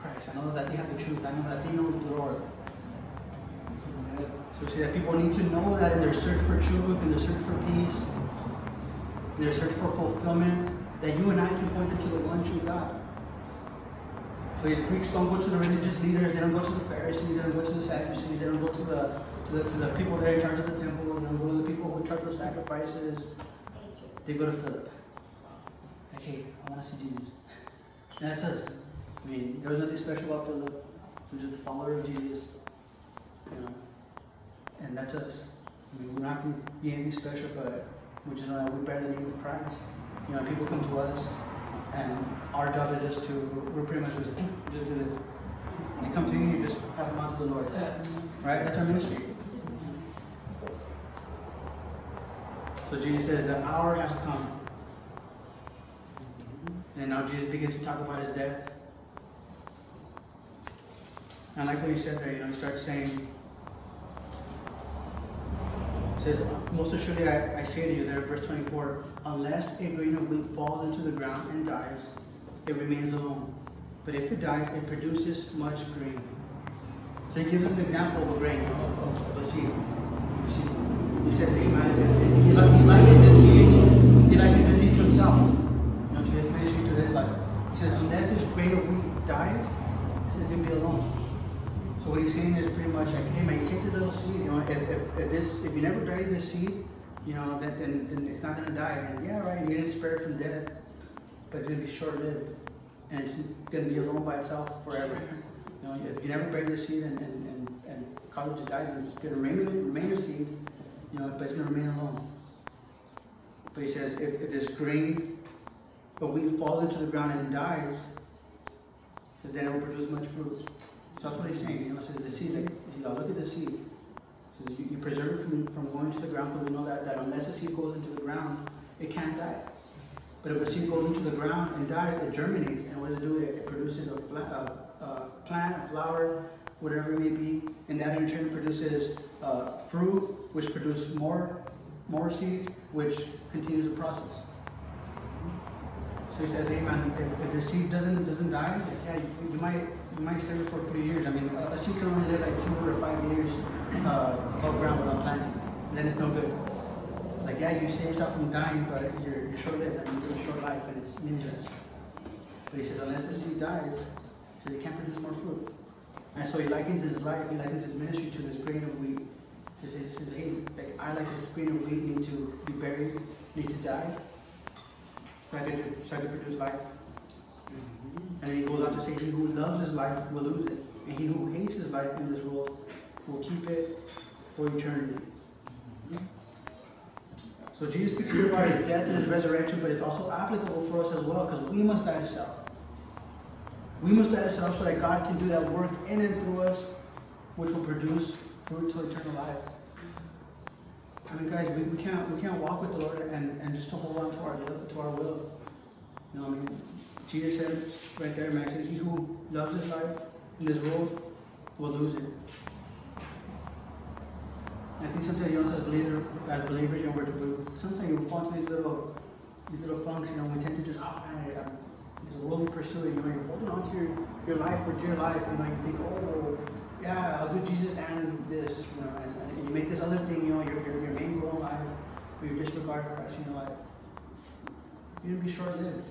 Christ. I know that they have the truth. I know that they know the Lord. So see that people need to know that in their search for truth, in their search for peace, in their search for fulfillment, that you and I can point them to the one true God. These Greeks don't go to the religious leaders, they don't go to the Pharisees, they don't go to the Sadducees, they don't go to the the, to the people there in charge of the temple, they don't go the people who charge the sacrifices. They go to Philip. Okay, I want to see Jesus. And that's us. I mean, there was nothing special about Philip. He was just a follower of Jesus. You know, and that's us. I mean, we're not going to be anything special, but we just know that we bear the name of Christ. You know, people come to us, and our job is just to, we're pretty much just, just do this. When they come to you, you just pass them on to the Lord. Right? That's our ministry. So Jesus says, the hour has come and now Jesus begins to talk about his death. And like what he said there, you know, he starts saying, says, Most assuredly I, I say to you there, verse 24, unless a grain of wheat falls into the ground and dies, it remains alone. But if it dies, it produces much grain. So he gives us an example of a grain, of, of, of a seed. He says, Says, unless this grain of wheat dies, he's going to be alone. So what he's saying is pretty much like, hey man, take this little seed, you know, if, if, if this, if you never bury this seed, you know, that then, then it's not going to die. And yeah, right, you're going to spare it from death, but it's going to be short-lived. And it's going to be alone by itself forever. You know, if you never bury the seed and, and, and, and cause it to die, then it's going to remain, remain a seed, you know, but it's going to remain alone. But he says, if, if this grain but wheat falls into the ground and dies, says then it will produce much fruits. So that's what he's saying. You know, says the seed, like, says, look at the seed. says you, you preserve it from, from going to the ground because we know that, that unless a seed goes into the ground, it can't die. But if a seed goes into the ground and dies, it germinates. And what does it do? It, it produces a, a, a, plant, a flower, whatever it may be. And that in turn produces uh, fruit, which produces more, more seeds, which continues the process. So he says, hey man, if, if the seed doesn't doesn't die, yeah, you, you might you might save it for few years. I mean, a, seed can only live like two or five years uh, above ground without planting. Then it's no good. Like yeah, you save yourself from dying, but you're, you're short-lived. I mean, you short life, and it's meaningless. But he says, unless the seed dies, so they can't produce more fruit. And so he likens his life, he likens his ministry to this grain of wheat. He says, he says hey, like I like this grain of wheat need to be buried, need to die could produce life. And he goes on to say, He who loves his life will lose it, and he who hates his life in this world will keep it for eternity. So Jesus speaks here about his death and his resurrection, but it's also applicable for us as well, because we must die to self. We must die to self so that God can do that work in and through us, which will produce fruit to eternal life. I mean, guys, we, we can't we can't walk with the Lord and, and just to hold on to our to our will. You know, I mean, Jesus said right there, Max said, "He who loves his life in this world will lose it." I think sometimes you know, as believers, as believers, you know, we're, sometimes you fall into these little these little funks. You know, we tend to just, oh man, I'm, it's a worldly pursuit. You know, you're holding on to your your life for dear life. You know, you think, oh yeah, I'll do Jesus and this, you know, and, and you make this other thing, you know, your, your, your main goal in life, but you disregard Christ in your life. You're going to be short lived.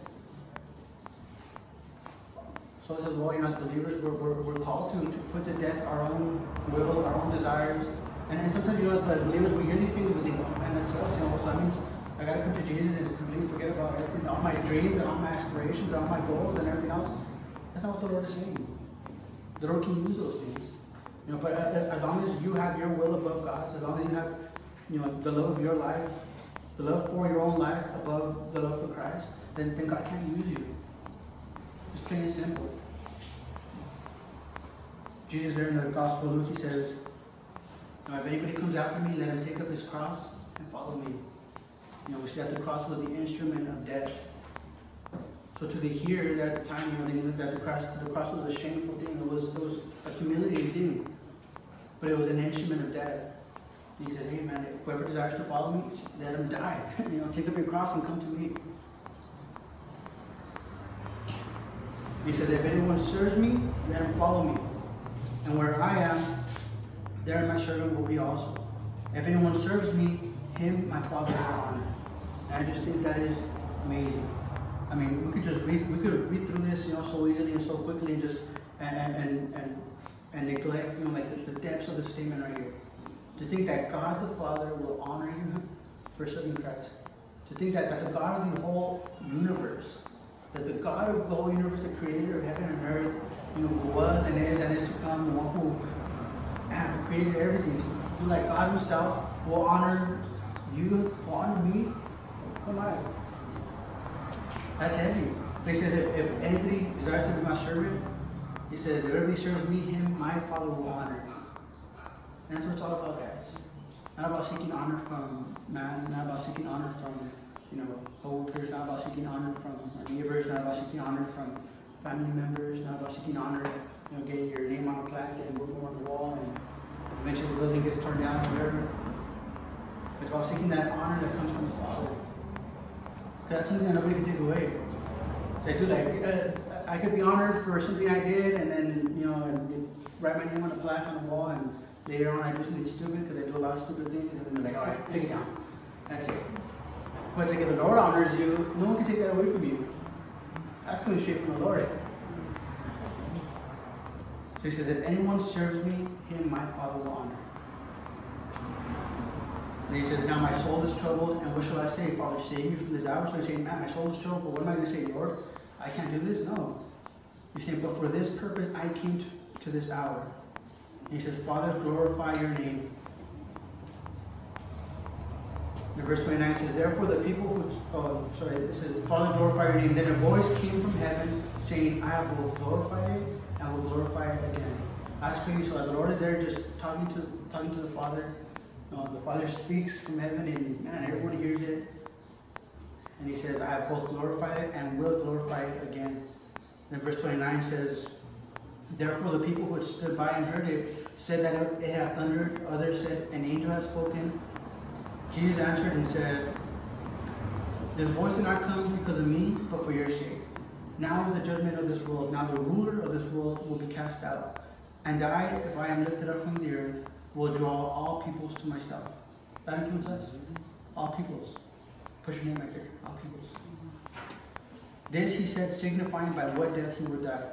So it says, well, you know, as believers, we're, we're, we're called to, to put to death our own will, our own desires, And, and sometimes, you know, as believers, we hear these things, we think, oh man, that sucks. You know, so that means I gotta come to Jesus and completely forget about everything, all my dreams and all my aspirations, and all my goals and everything else. That's not what the Lord is saying. The Lord can use those things. You know, but as, long as you have your will above God's, as long as you have, you know, the love of your life, the love for your own life above the love for Christ, then, then God can't use you. It's plain and simple. Jesus there in the Gospel of Luke, he says, "Now, if anybody comes after me, let him take up his cross and follow me. You know, we see that the cross was the instrument of death. So to the hearers at the time, you know, that the cross, the cross was a shameful thing. It was, it was a humiliating thing. But it was an instrument of death. And he says, hey man, whoever desires to follow me, let him die. *laughs* you know, take up your cross and come to me. He says, if anyone serves me, let him follow me. And where I am, there my servant will be also. If anyone serves me, him my Father will honor. And I just think that is amazing. I mean, we could just read, we could read through this, you know, so easily and so quickly, and just and and and and neglect, you know, like the, depths of the statement right here. To think that God the Father will honor you for serving Christ. To think that, that the God of the whole universe, that the God of the whole universe, the creator of heaven and earth, you know, who was and is and is to come, the one who ah, man, created everything, who like God himself will honor you, will honor me. Come on. That's heavy. He says, if, if anybody desires to be my servant, he says, everybody serves me, him, my Father will honor. And that's what it's all about, guys. Not about seeking honor from man, not about seeking honor from, you know, co-workers, not about seeking honor from our neighbors, not about seeking honor from family members, not about seeking honor, you know, getting your name on a plaque and book on the wall, and eventually the building gets torn down, whatever. It's about seeking that honor that comes from the Father. Because that's something that nobody can take away. So I do like, uh, I could be honored for something I did, and then, you know, write my name on a plaque on the wall, and later on I do something stupid because I do a lot of stupid things, and then they're like, all right, take it down. That's it. But like, if the Lord honors you, no one can take that away from you. That's coming straight from the Lord. So he says, if anyone serves me, him my Father will honor. And he says, Now my soul is troubled, and what shall I say? Father, save me from this hour. So he's saying, Man, my soul is troubled. What am I going to say, Lord? I can't do this? No. He's saying, But for this purpose I came to, to this hour. And he says, Father, glorify your name. And verse 29 says, Therefore the people who, oh, sorry, it says, Father, glorify your name. Then a voice came from heaven saying, I will glorify it and will glorify it again. That's crazy. So as the Lord is there just talking to talking to the Father, uh, the Father speaks from heaven, and man, everyone hears it. And he says, I have both glorified it and will glorify it again. Then verse 29 says, Therefore the people who stood by and heard it said that it had thundered. Others said, An angel has spoken. Jesus answered and said, This voice did not come because of me, but for your sake. Now is the judgment of this world. Now the ruler of this world will be cast out. And I, if I am lifted up from the earth, will draw all peoples to myself. That includes us. All peoples. Name right peoples. This he said, signifying by what death he would die.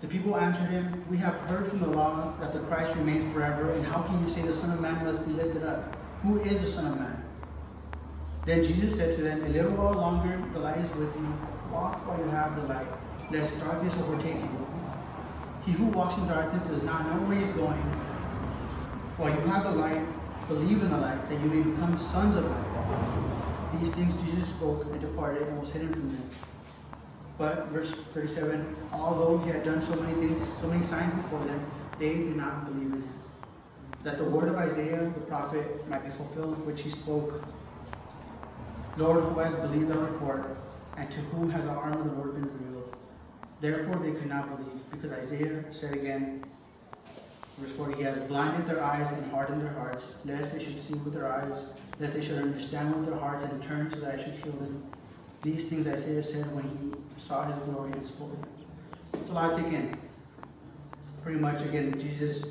The people answered him, We have heard from the law that the Christ remains forever, and how can you say the Son of Man must be lifted up? Who is the Son of Man? Then Jesus said to them, A little while longer the light is with you. Walk while you have the light, lest darkness overtake you. He who walks in darkness does not know where he is going. While you have the light, believe in the light, that you may become sons of light. These things Jesus spoke and departed and was hidden from them. But, verse 37, although he had done so many things, so many signs before them, they did not believe in him. That the word of Isaiah the prophet might be fulfilled, which he spoke. Lord, who has believed our report, and to whom has the arm of the Lord been revealed? Therefore they could not believe, because Isaiah said again, verse 40, He has blinded their eyes and hardened their hearts, lest they should see with their eyes, lest they should understand with their hearts, and turn so that I should heal them. These things Isaiah said when he saw his glory and spoke. It's a lot to take in. Pretty much, again, Jesus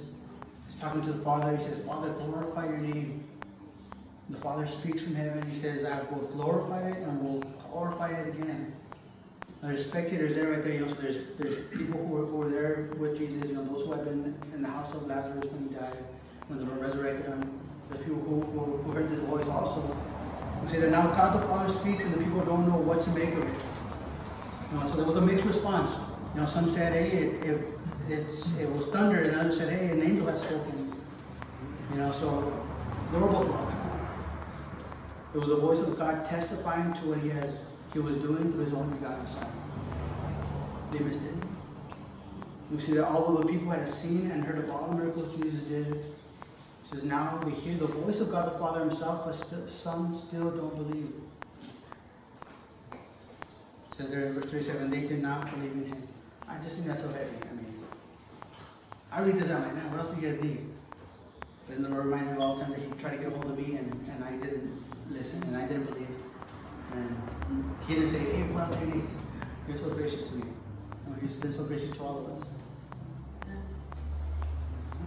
is talking to the Father. He says, Father, glorify your name. The Father speaks from heaven. He says, I have both glorified it and will glorify it again. There's spectators there right there. You know, so there's, there's people who were, who were there with Jesus, you know, those who had been in the house of Lazarus when he died. when the Lord resurrected him. There's people who, who, who heard this voice also. Who say that now God the Father speaks and the people don't know what to make of it. You know, so there was a mixed response. You know, some said, hey, it, it, it was thunder, and others said, hey, an angel has spoken. You know, so they were both wrong. It was the voice of God testifying to what he has he was doing through his own begotten son. They missed it. We see that although the people had seen and heard of all the miracles Jesus did, says now we hear the voice of God the Father himself, but still, some still don't believe. It says there in verse 37, they did not believe in him. I just think that's so heavy. I mean, I read this and I'm like, man, what else do you guys need? But then the Lord reminds me all the time that He tried to get a hold of me and, and I didn't listen and I didn't believe. And He didn't say, hey, what else do you need? He was so gracious to me. He's been so gracious to all of us.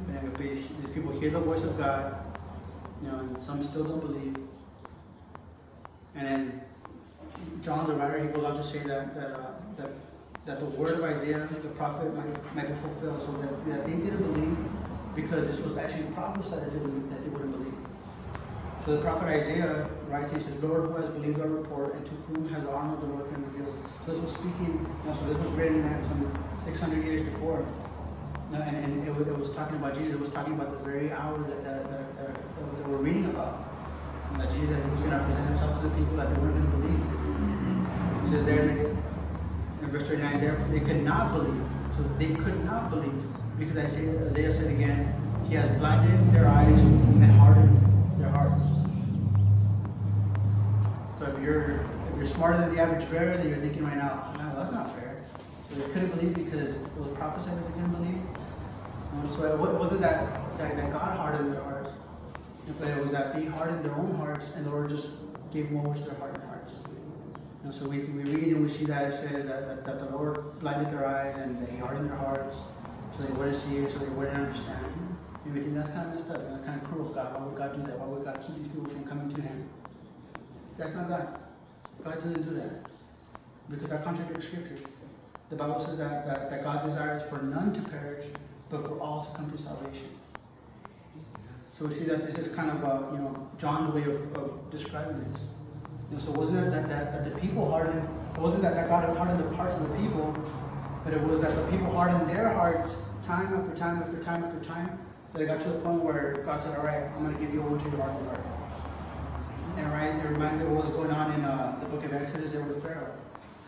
And these, these people hear the voice of God, you know, and some still don't believe. And then John the writer, he goes on to say that that, uh, that, that the word of Isaiah, the prophet, might, might be fulfilled, so that, that they didn't believe because this was actually prophesied that they, would, that they wouldn't believe. So the prophet Isaiah writes, he says, Lord, who has believed our report, and to whom has the arm of the Lord been revealed? So this was speaking, you know, so this was written some 600 years before. And and it, was, it was talking about Jesus, it was talking about this very hour that, that, that, that, that we're reading about. And that Jesus was going to present himself to the people that they weren't going to believe. It says there in, in verse 39, therefore they could not believe. So they could not believe because I Isaiah, Isaiah said again, He has blinded their eyes and hardened their hearts. So if you're if you're smarter than the average bear, then you're thinking right now, no, that's not fair. So they couldn't believe because it was prophesied that they couldn't believe. Um, so it wasn't that, that, that God hardened their hearts, but it was that they hardened their own hearts and the Lord just gave more to their hardened hearts. You know, so we, we read and we see that it says that, that, that the Lord blinded their eyes and they hardened their hearts so they wouldn't see it, so they wouldn't understand. And we think that's kind of messed up. That's kind of cruel of God. Why would God do that? Why would God keep these people from coming to Him? That's not God. God doesn't do that. Because that contradicts Scripture. The Bible says that, that, that God desires for none to perish, but for all to come to salvation. So we see that this is kind of a, you know John's way of, of describing this. You know, so wasn't it that, that, that the people hardened, it wasn't that, that God hardened the hearts of the people, but it was that the people hardened their hearts time after time after time after time, that it got to the point where God said, all right, I'm going to give you over to your hardened heart. And right, it reminded me of what was going on in uh, the book of Exodus there with Pharaoh.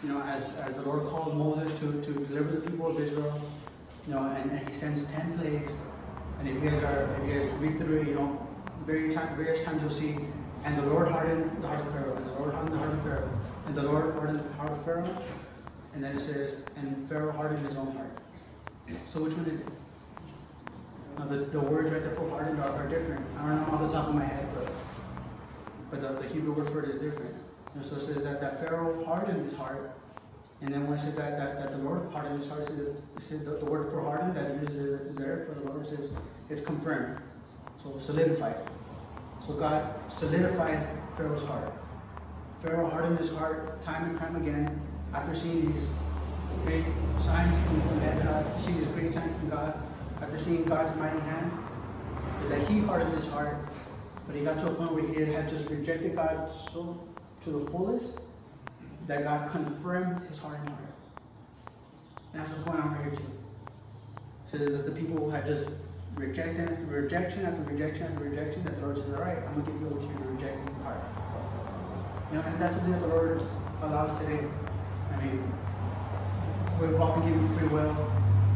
You know, as, as the Lord called Moses to, to deliver the people of Israel, you know, and, and he sends 10 plagues. And if you guys are, if you guys read through it, you know, very time, various times you'll see, and the Lord hardened the heart of Pharaoh, and the Lord hardened the heart of Pharaoh, and the Lord hardened the heart of Pharaoh, and then it says, and Pharaoh hardened his own heart. So which one is it? Now the, the words right there for hardened are, are different. I don't know off the top of my head, but but the, the Hebrew word for it is different. So it says that, that Pharaoh hardened his heart, and then when it says that, that, that the Lord hardened his heart, it says, the, the word for hardened that is there for the Lord says it's confirmed. So solidified. So God solidified Pharaoh's heart. Pharaoh hardened his heart time and time again after seeing these great signs from, from heaven, after seeing these great signs from God, after seeing God's mighty hand, is that he hardened his heart, but he got to a point where he had just rejected God so to the fullest that God confirmed his heart. And heart. that's what's going on right here too. So that the people had just rejected rejection after rejection after rejection, that the Lord says, All right, I'm gonna give you over to your rejecting heart. You know, and that's something that the Lord allows today. I mean, we've all been given free will,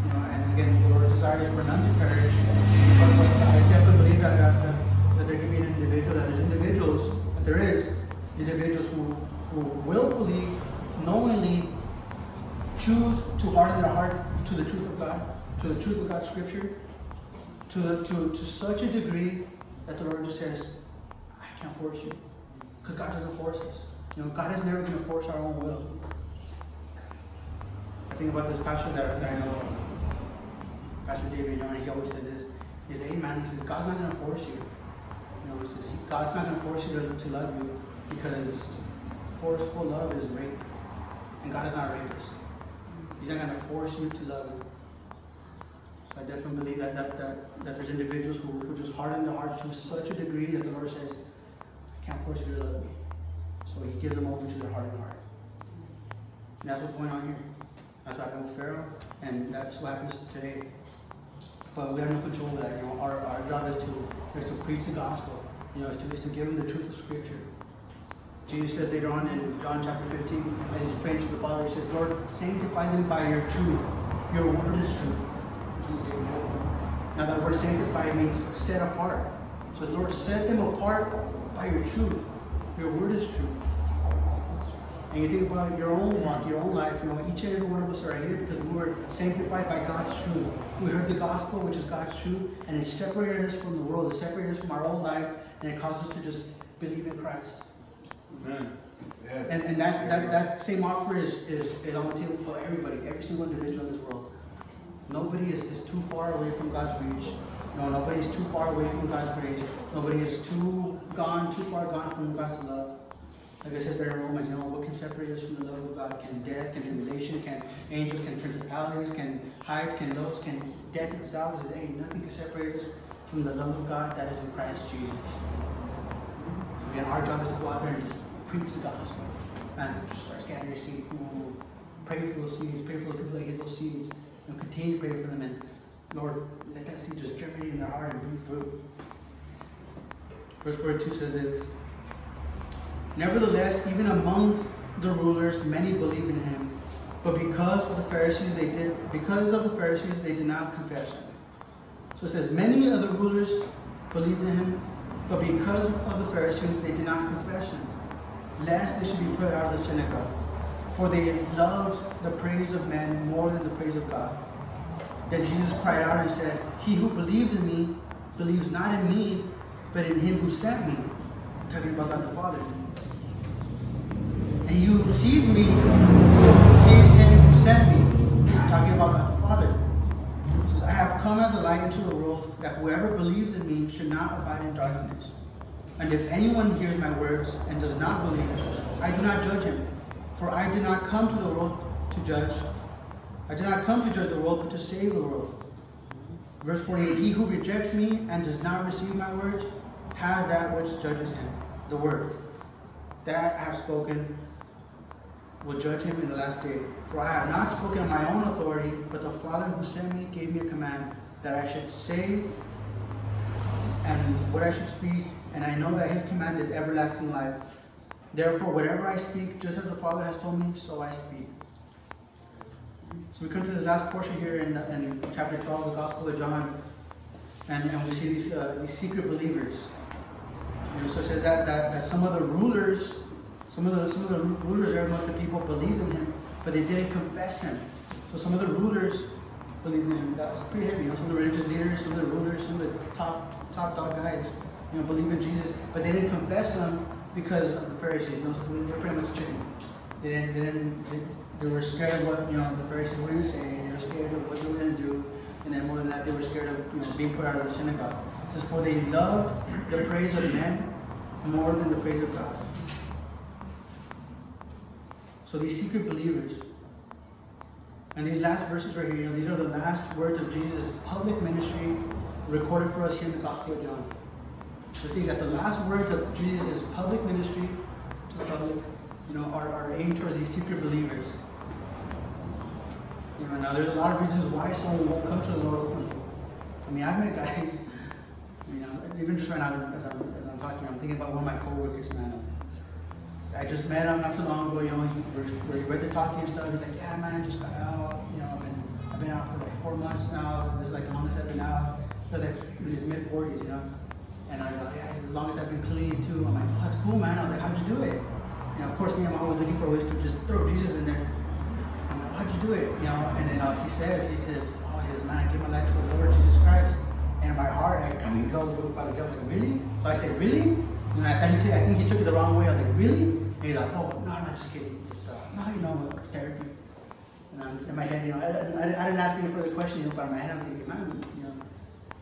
you know, and again, the Lord desires for none to perish. But, but I definitely believe that, that, that, that there can be an individual, that there's individuals, that there is individuals who, who willfully, knowingly choose to harden their heart to the truth of God, to the truth of God's scripture, to, the, to, to such a degree that the Lord just says, I can't force you. Because God doesn't force us. You know, God is never going to force our own will. I think about this pastor that, that I know, Pastor David, you know, and he always says this. He says, hey man, he says, God's not going to force you. You know, he says, God's not going to force you to, to love you because forceful love is rape. And God is not a rapist. He's not going to force you to love him. So I definitely believe that, that, that, that there's individuals who, who just harden their heart to such a degree that the Lord says, I can't force you to love me. So he gives them over to their hardened heart. And that's what's going on here. That's what happened with Pharaoh, and that's what happens today. But we have no control of that. You know, our, our job is to is to preach the gospel. You know, is to, is to give them the truth of Scripture. Jesus says later on in John chapter 15, as he's praying to the Father, he says, Lord, sanctify them by your truth. Your word is truth. Now that word sanctify means set apart. So Lord, set them apart by your truth. Your word is truth. And you think about your own walk, your own life, you know, each and every one of us are here because we were sanctified by God's truth. We heard the gospel, which is God's truth, and it separated us from the world, it separated us from our own life, and it caused us to just believe in Christ. Amen. And, and that's, that, that same offer is, is, is on the table for everybody, every single individual in this world. Nobody is, is too far away from God's reach. No, nobody is too far away from God's grace. Nobody is too gone, too far gone from God's love. Like it says there in Romans, you know, what can separate us from the love of God? Can death, can tribulation, can angels, can principalities, can heights, can lows, can death itself? Says, hey, nothing can separate us from the love of God that is in Christ Jesus. Again, our job is to go out there and just preach the gospel. And start scattering your seed. Pray for those seeds, pray for the people that get those seeds. And continue to pray for them. And Lord, let that seed just germinate in their heart and bring fruit. Verse 42 says this. Nevertheless, even among the rulers, many believed in him. But because of the Pharisees, they did because of the Pharisees, they did not confess him. So it says, many of the rulers believed in him, but because of the Pharisees, they did not confess him, lest they should be put out of the synagogue. For they loved the praise of men more than the praise of God. Then Jesus cried out and said, He who believes in me believes not in me, but in him who sent me. Talking about God the Father. And he who sees me sees him who sent me. Talking about God the Father. I have come as a light into the world, that whoever believes in me should not abide in darkness. And if anyone hears my words and does not believe, I do not judge him. For I did not come to the world to judge. I did not come to judge the world, but to save the world. Verse 48 He who rejects me and does not receive my words has that which judges him, the word that I have spoken will judge him in the last day. For I have not spoken of my own authority, but the Father who sent me gave me a command that I should say and what I should speak, and I know that his command is everlasting life. Therefore, whatever I speak, just as the Father has told me, so I speak. So we come to this last portion here in, in chapter 12 of the Gospel of John, and, and we see these, uh, these secret believers. You so it says that, that, that some of the rulers, some of the some of the rulers there amongst the people believed in him, but they didn't confess him. So some of the rulers believed in him. That was pretty heavy. You know, some of the religious leaders, some of the rulers, some of the top top dog guys, you know, believe in Jesus, but they didn't confess him because of the Pharisees. You know, so they're pretty much chicken. They didn't, they didn't, they, they were scared of what you know the Pharisees were going to say. They were scared of what they were going to do, and then more than that, they were scared of you know being put out of the synagogue. It says, "For they loved the praise of men more than the praise of God." So these secret believers, and these last verses right here, you know, these are the last words of Jesus' public ministry recorded for us here in the Gospel of John. The thing that the last words of Jesus' public ministry to the public, you know, are, are aimed towards these secret believers. You know, now there's a lot of reasons why someone won't come to the Lord openly. I mean, I've met guys, *laughs* you know, even just right now as I'm, as I'm talking, I'm thinking about one of my coworkers, man. I just met him not too long ago, you know, he, we're, we're, there talking and stuff. He's like, yeah, man, just got out, you know, and I've been out for like four months now. This is like the longest I've been out. So like in his mid 40s, you know. And I was like, yeah, as long as I've been clean too. I'm like, oh, that's cool, man. I was like, how'd you do it? You know, of course, me, I'm always looking for ways to just throw Jesus in there. I'm like, how'd you do it? You know, and then uh, he says, he says, oh, he says, man, I give my life to the Lord Jesus Christ. And in my heart, I, I he goes by the devil, like, really? So I said, really? And I, thought he think he took it the wrong way. I was like, really? And he's like, oh, no, no, just kidding. Just, uh, no, you know, therapy. And I'm in my head, you know, I, I, I didn't ask any further questions, but in my head, I'm thinking, man, you know,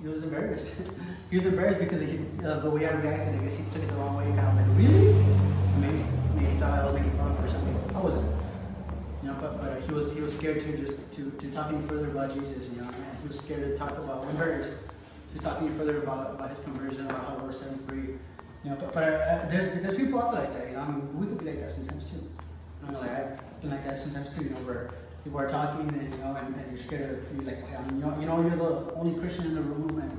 he was embarrassed. *laughs* he was embarrassed because he, uh, the way I reacted, I guess he took it the wrong way. Kind of like, really? Maybe, maybe he thought I was making fun of or something. I wasn't. You know, but, but he was he was scared to just to, to talk any further about Jesus. You know, and he was scared to talk about one verse, to talk any further about, about his conversion, about how we're setting free. Know, but, but uh, there's there's people out there like that. You know, I mean, we could be like that sometimes too. You know, like I've been like that sometimes too. You know, where people are talking and you know, and, and you're scared of you like, I mean, you know, you know, you're the only Christian in the room, and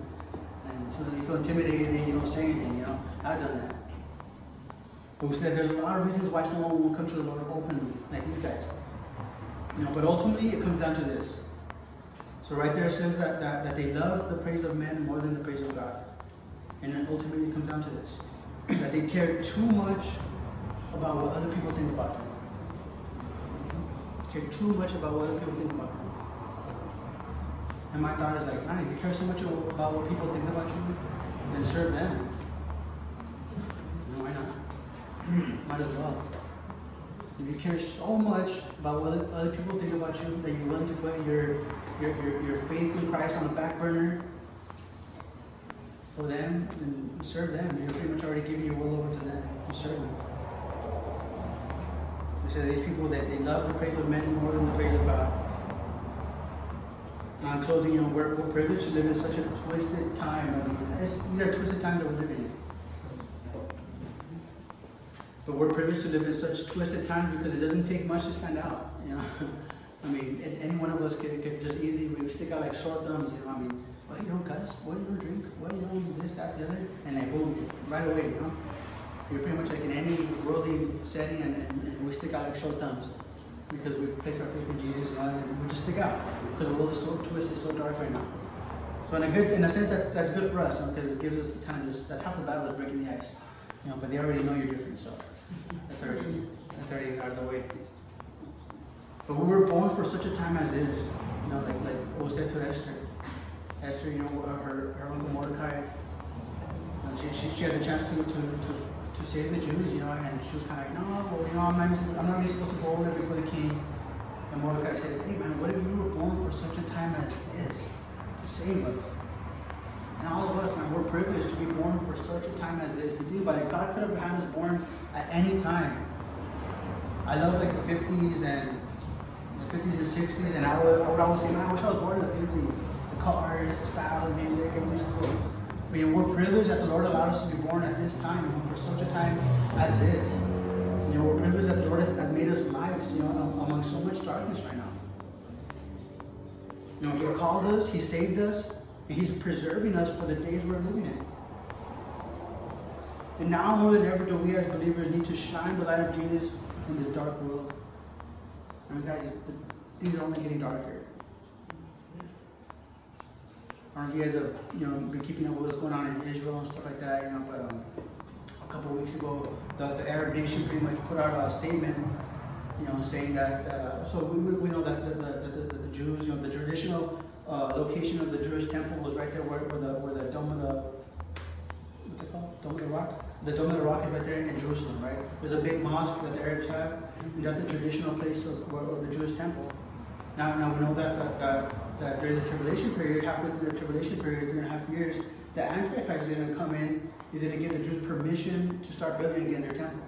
and so you feel intimidated and you don't say anything. You know, I've done that. But we said there's a lot of reasons why someone won't come to the Lord openly, like these guys. You know, but ultimately it comes down to this. So right there it says that, that, that they love the praise of men more than the praise of God. And then ultimately it comes down to this. That they care too much about what other people think about them. Care too much about what other people think about them. And my thought is like, man, if you care so much about what people think about you, then serve them. Why not? Might as well. If you care so much about what other people think about you that you're willing to put your, your, your, your faith in Christ on the back burner for them and serve them. You're pretty much already giving your will over to them to serve them. We say these people that they love the praise of men more than the praise of God. Now, in closing, you know, we're, we're privileged to live in such a twisted time. I mean, these are twisted times that we're living in. But we're privileged to live in such twisted times because it doesn't take much to stand out. You know, *laughs* I mean, any one of us could, could just easily we stick out like sore thumbs. You know, I mean, what you don't cuss, what you don't drink, what you don't this, that, the other, and then boom, right away. You know, you're pretty much like in any worldly setting, and, and, we stick out like sore thumbs because we place our faith in Jesus, and we just stick out because the world is so twisted, so dark right now. So in a good, in a sense, that's that's good for us because you know, it gives us kind of just that's half the battle is breaking the ice, you know. But they already know you're different, so. That's already, that's already out of the way. But we were born for such a time as this. You know, like like was said to Esther. Esther, you know, uh, her, her uncle Mordecai, uh, she, she, she had the chance to, to, to, to save the Jews, you know, and she was kind of like, no, well, you know, I'm not, I'm not really supposed to go over there before the king. And Mordecai says, hey man, what if you were born for such a time as this to save us? And all of us, man, we're privileged to be born for such a time as this. You think about it, God could have had us born at any time. I love like the 50s and the 50s and 60s, and I would, I would always say, man, I wish I was born in the 50s. Cars, style, the music, cool. I mean, we're privileged that the Lord allowed us to be born at this time, you know, for such a time as this. You know, we're privileged that the Lord has, has made us lights, you know, among so much darkness right now. You know, He called us, He saved us, and He's preserving us for the days we're living in. And now more than ever do we as believers need to shine the light of Jesus in this dark world. I mean, guys, the, things are only getting darker. Don't know if you guys have, you know, been keeping up with what's going on in Israel and stuff like that, you know, but um, a couple of weeks ago, the, the Arab nation pretty much put out a statement, you know, saying that, uh, so we, we know that the, the, the, the Jews, you know, the traditional uh, location of the Jewish temple was right there where, where the where the dome of the what's it called? Dome of the Rock. The Dome of the Rock is right there in Jerusalem, right? There's a big mosque that the Arabs have, and that's the traditional place of, of the Jewish temple. Now, now we know that, that, that, that during the tribulation period, halfway through the tribulation period, three and a half years, the Antichrist is going to come in. He's going to give the Jews permission to start building again their temple.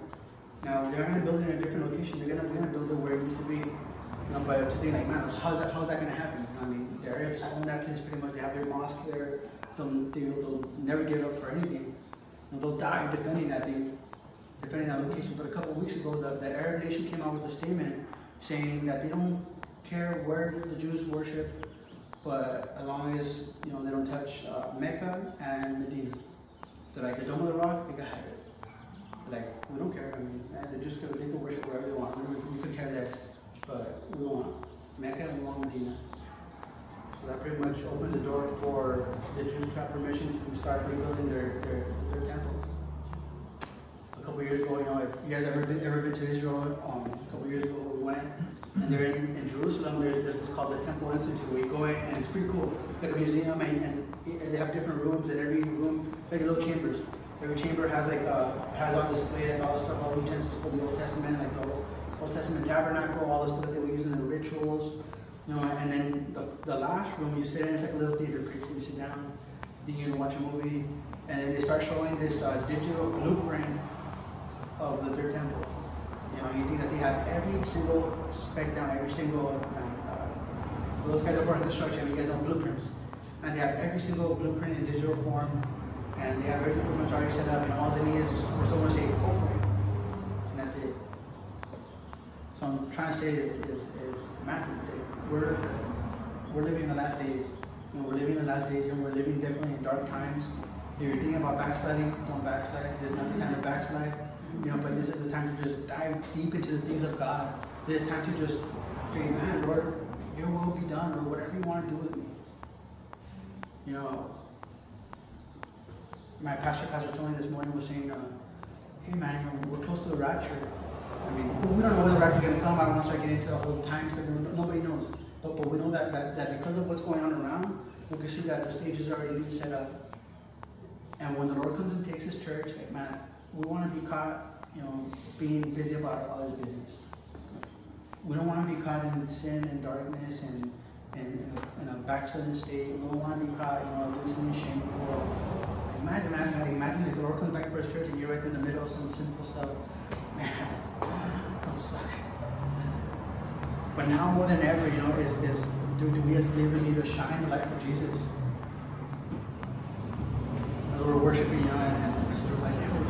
Now they're going to build it in a different location. They're going to, they're going to build it where it used to be. You know, but to think like, man, how's that? How's that going to happen? I mean, the Arabs own that place pretty much. They have their mosque there. They'll, they'll, they'll never give up for anything. And they'll die defending that thing, defending that location. But a couple weeks ago, the, the Arab nation came out with a statement saying that they don't care where the Jews worship, but as long as you know they don't touch uh, Mecca and Medina. They're like the Dome of the Rock, they can have it. Like we don't care. I mean, they just could they can worship wherever they want. We, we could care less, but we want Mecca and we want Medina. So that pretty much opens the door for the Jews to have permission to start rebuilding their their, their temple. A couple years ago, you know, if you guys ever been ever been to Israel, um, a couple years ago we went, and they're in, in Jerusalem. There's, this what's called the Temple Institute, you go in and it's pretty cool. It's like a museum, and, and they have different rooms, and every room it's like little chambers. Every chamber has like uh, has on display like all the stuff, all the utensils for the Old Testament, like the Old Testament tabernacle, all the stuff that they were using in the rituals. You know, and then the, the last room you sit in, it's like a little theater, pretty cool. You sit down, then you watch a movie, and then they start showing this uh, digital blueprint of the third temple. You know, you think that they have every single spec down, every single, uh, uh, for those guys that work in construction, you guys know blueprints. And they have every single blueprint in digital form, and they have everything pretty much already set up, and all they need is for someone to say, go for it. And that's it. So I'm trying to say is, is, is like, we're, we're living in the last days. You know, we're living in the last days, and we're living definitely in dark times. If you're thinking about backsliding, don't backslide. There's not the time to backslide. You know, but this is the time to just dive deep into the things of God. There's time to just say, man, Lord, your will be done, or whatever you want to do with me. You know, my pastor, Pastor Tony, this morning was saying, uh, hey man, you know, we're close to the rapture. I mean, we don't know when the rapture is going to come. I don't want to start getting into the whole time stuff. Nobody knows. But, but we know that, that, that because of what's going on around, we can see that the stage is already being set up. And when the Lord comes and takes his church, like, man, we want to be caught, you know, being busy about our Father's business. We don't want to be caught in sin and darkness and, and in, a, backslidden state. We don't want to be caught, you know, doing something shameful. Imagine, man, imagine if the Lord comes back for his church and you're right in the middle of some sinful stuff. Man, that suck. But now more than ever, you know, is, is do, do we as believers need to shine the light for Jesus? As we're worshiping, you know, and, and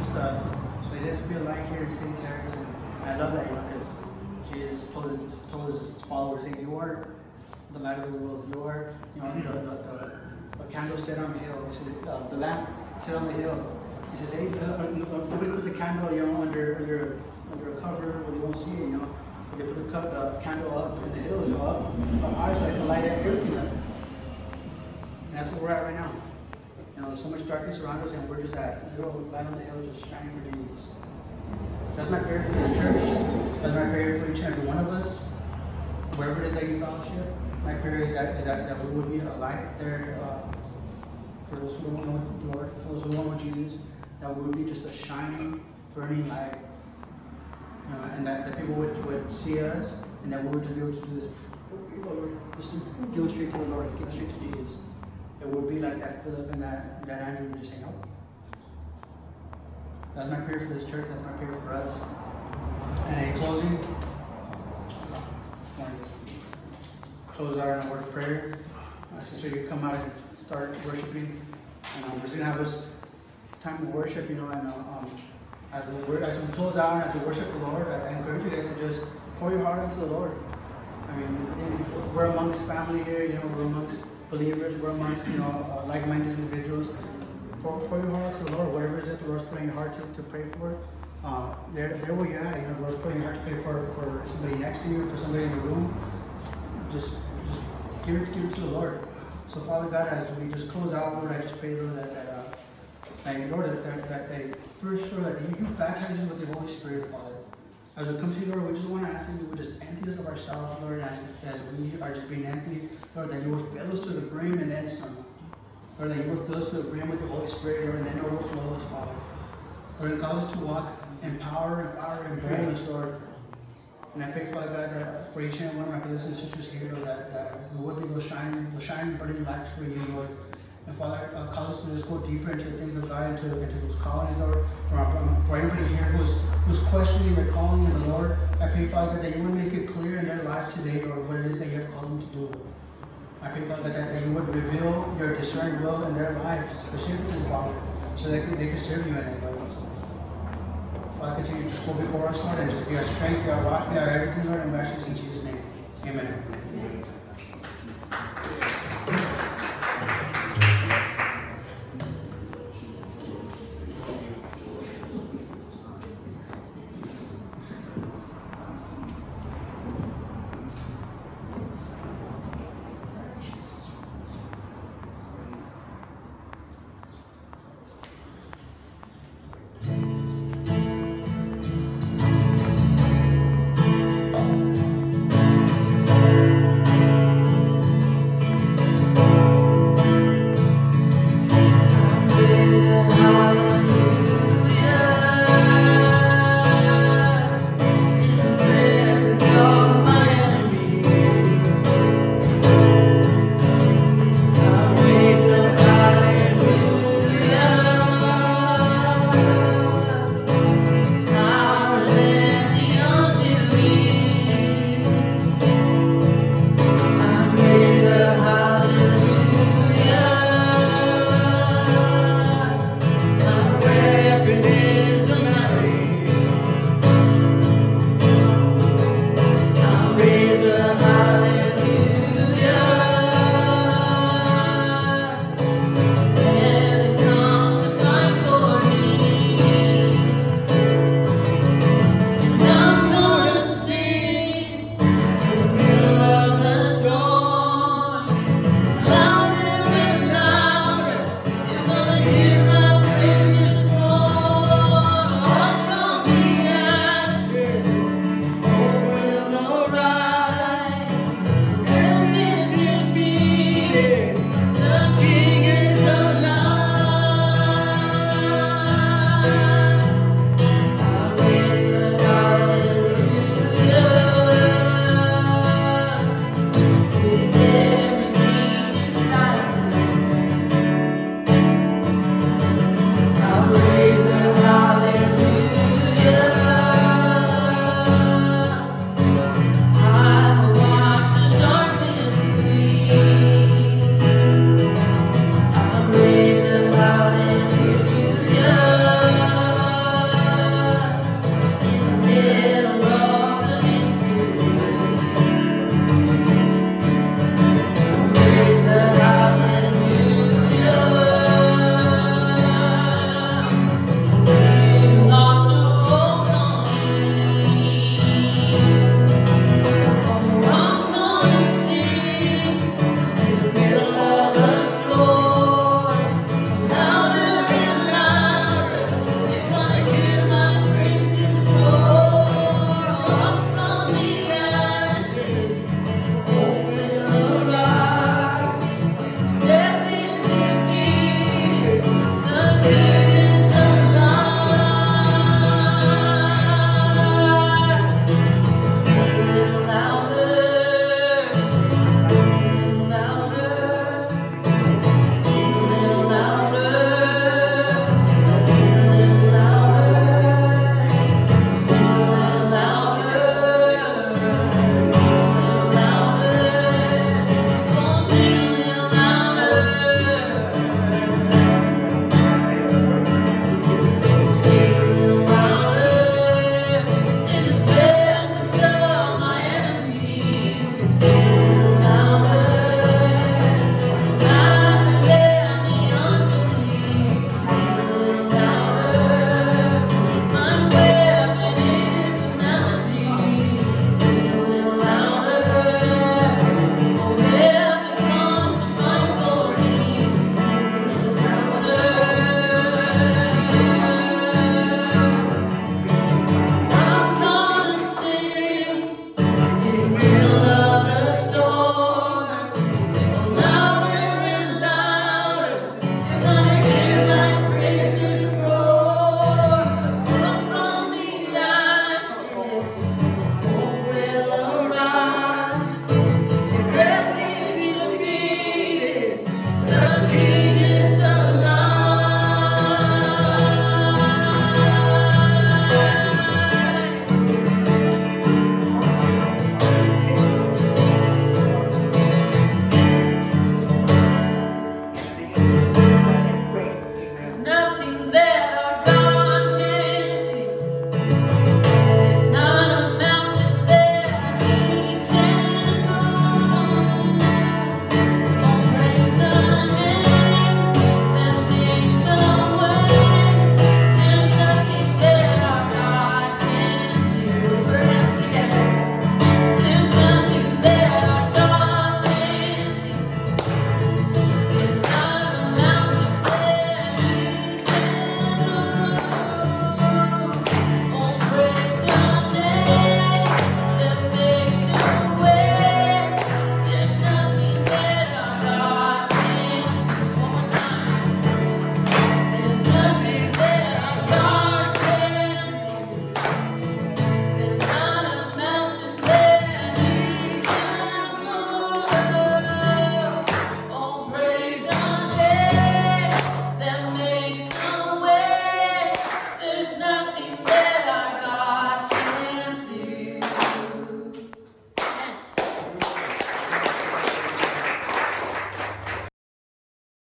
like, yeah, just, uh, so us be a light here in St. Terence. And, and I love that, you know, because Jesus told his, told his followers, hey, you are the light of the world. You are, you know, the, the, the, the candle set on the hill. He said, uh, the lamp set on the hill. He says, hey, uh, uh, nobody puts a candle, you know, under, under, under a cover where they won't see it, you know. But they put the, the candle up in the hill know, up, up high so I can light everything up. And that's where we're at right now. There's so much darkness around us, and we're just at little light on the hill, just shining for Jesus. That's my prayer for this church. That's my prayer for each and every one of us. Wherever it is that you fellowship, my prayer is that, that, that we would be a light there uh, for those who don't know the Lord, for those who don't know Jesus, that we would be just a shining, burning light. Know, and that, that people would, would see us, and that we would just be able to do this. Just give it straight to the Lord, give it straight to Jesus. It would be like that Philip and that, that Andrew would just say no. That's my prayer for this church. That's my prayer for us. And in closing, just want to close out in a word of prayer. Uh, sister, you come out and start worshiping. And um, we're just gonna have this time of worship, you know, and uh, um, as we as we close out and as we worship the Lord, I encourage you guys to just pour your heart into the Lord. I mean, we're amongst family here, you know, we're amongst believers, we're amongst, you know, uh, like-minded individuals. Pour your heart to the Lord, whatever it is that the Lord's putting your heart to, to pray for. Uh, there, there where you're you know, the Lord's putting your heart to pray for, for somebody next to you, for somebody in the room. Just, just give it, give it to the Lord. So, Father God, as we just close out, Lord, I just pray, Lord, that, that, uh, that Lord, that, that, that, that first, Lord, that you, you baptize us with the Holy Spirit, Father. As we come to you, Lord, we just want to ask that you would just empty us of ourselves, Lord, as, as we are just being empty, Lord, that you would fill us to the brim and then some. Lord, that you would fill us to the brim with your Holy Spirit, Lord, and then overflow us, Father. Lord, and cause us to walk in power and power and boldness, Lord. And I pray, Father God, that for each and one of my brothers and sisters here, Lord, that, that we would be those shining, those shining, burning lights for you, Lord. And Father, uh, cause us to just go deeper into the things of God, into, into those callings, Lord. For, um, for everybody here who's, who's questioning their calling in the Lord, I pray, Father, that you would make it clear in their life today, Lord, what it is that you have called them to do. I pray, Father, that, that you would reveal your discerned will in their lives, specifically, Father, so that they could serve you in it, Lord. Father, continue to just go before us, Lord, and just be our strength, be our rock, be our everything, Lord, and ask this in Jesus' name. Amen.